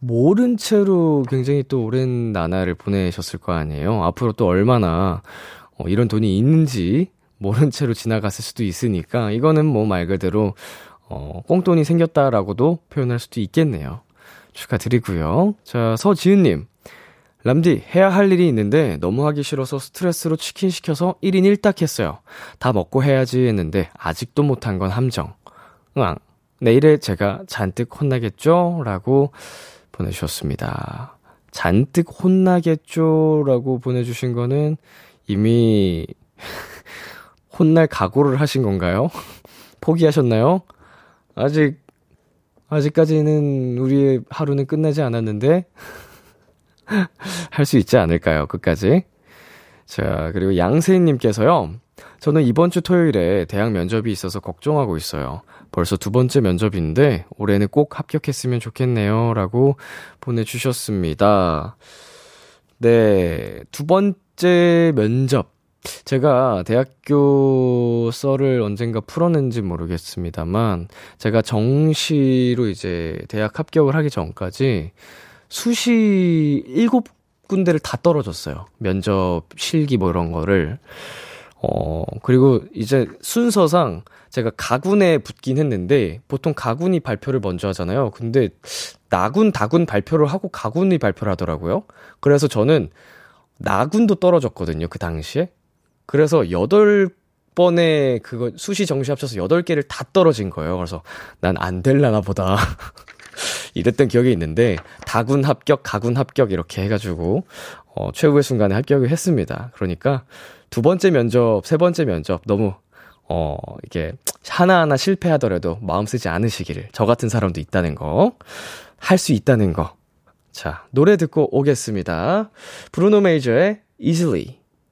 모른 채로 굉장히 또 오랜 나날을 보내셨을 거 아니에요. 앞으로 또 얼마나, 어, 이런 돈이 있는지 모른 채로 지나갔을 수도 있으니까, 이거는 뭐 말 그대로, 어, 꽁돈이 생겼다라고도 표현할 수도 있겠네요. 축하드리고요. 자, 서지은님. 람디, 해야 할 일이 있는데 너무 하기 싫어서 스트레스로 치킨 시켜서 1인 1닭 했어요. 다 먹고 해야지 했는데 아직도 못한 건 함정. 응앙. 내일에 제가 잔뜩 혼나겠죠? 라고 보내주셨습니다. 잔뜩 혼나겠죠? 라고 보내주신 거는 이미 *laughs* 혼날 각오를 하신 건가요? *laughs* 포기하셨나요? 아직, 아직까지는 우리의 하루는 끝나지 않았는데, *laughs* 할 수 있지 않을까요? 끝까지. 자, 그리고 양세인님께서요. 저는 이번 주 토요일에 대학 면접이 있어서 걱정하고 있어요. 벌써 두 번째 면접인데 올해는 꼭 합격했으면 좋겠네요. 라고 보내주셨습니다. 네, 두 번째 면접. 제가 대학교 썰을 언젠가 풀었는지 모르겠습니다만, 제가 정시로 이제 대학 합격을 하기 전까지 수시 일곱 군데를 다 떨어졌어요. 면접, 실기 뭐 이런 거를. 어, 그리고 이제 순서상 제가 가군에 붙긴 했는데 보통 가군이 발표를 먼저 하잖아요. 근데 나군, 다군 발표를 하고 가군이 발표를 하더라고요. 그래서 저는 나군도 떨어졌거든요. 그 당시에. 그래서 8번에 그거 수시 정시 합쳐서 8개를 다 떨어진 거예요. 그래서 난 안 될라나 보다. *laughs* 이랬던 기억이 있는데 다군 합격, 가군 합격 이렇게 해가지고 어, 최후의 순간에 합격을 했습니다. 그러니까 두 번째 면접, 세 번째 면접 너무 어, 이게 하나하나 실패하더라도 마음 쓰지 않으시기를 저 같은 사람도 있다는 거, 할 수 있다는 거. 자, 노래 듣고 오겠습니다. 브루노 메이저의 Easily.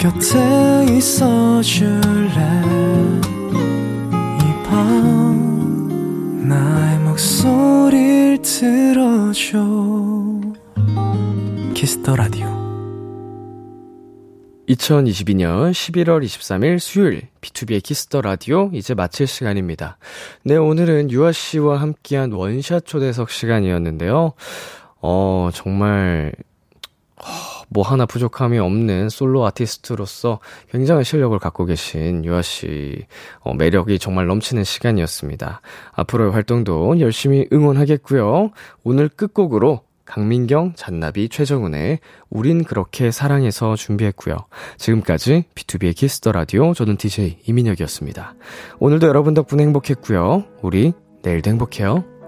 곁에 있어줄래 이 밤 나의 목소리를 들어줘 키스 더 라디오 2022년 11월 23일 수요일 비투비의 키스 더 라디오 이제 마칠 시간입니다. 네, 오늘은 유아 씨와 함께한 원샷 초대석 시간이었는데요. 어, 정말 뭐 하나 부족함이 없는 솔로 아티스트로서 굉장한 실력을 갖고 계신 유아 씨 어, 매력이 정말 넘치는 시간이었습니다. 앞으로의 활동도 열심히 응원하겠고요. 오늘 끝곡으로 강민경, 잔나비, 최정훈의 우린 그렇게 사랑해서 준비했고요. 지금까지 비투비의 키스 더 라디오 저는 DJ 이민혁이었습니다. 오늘도 여러분 덕분에 행복했고요. 우리 내일도 행복해요.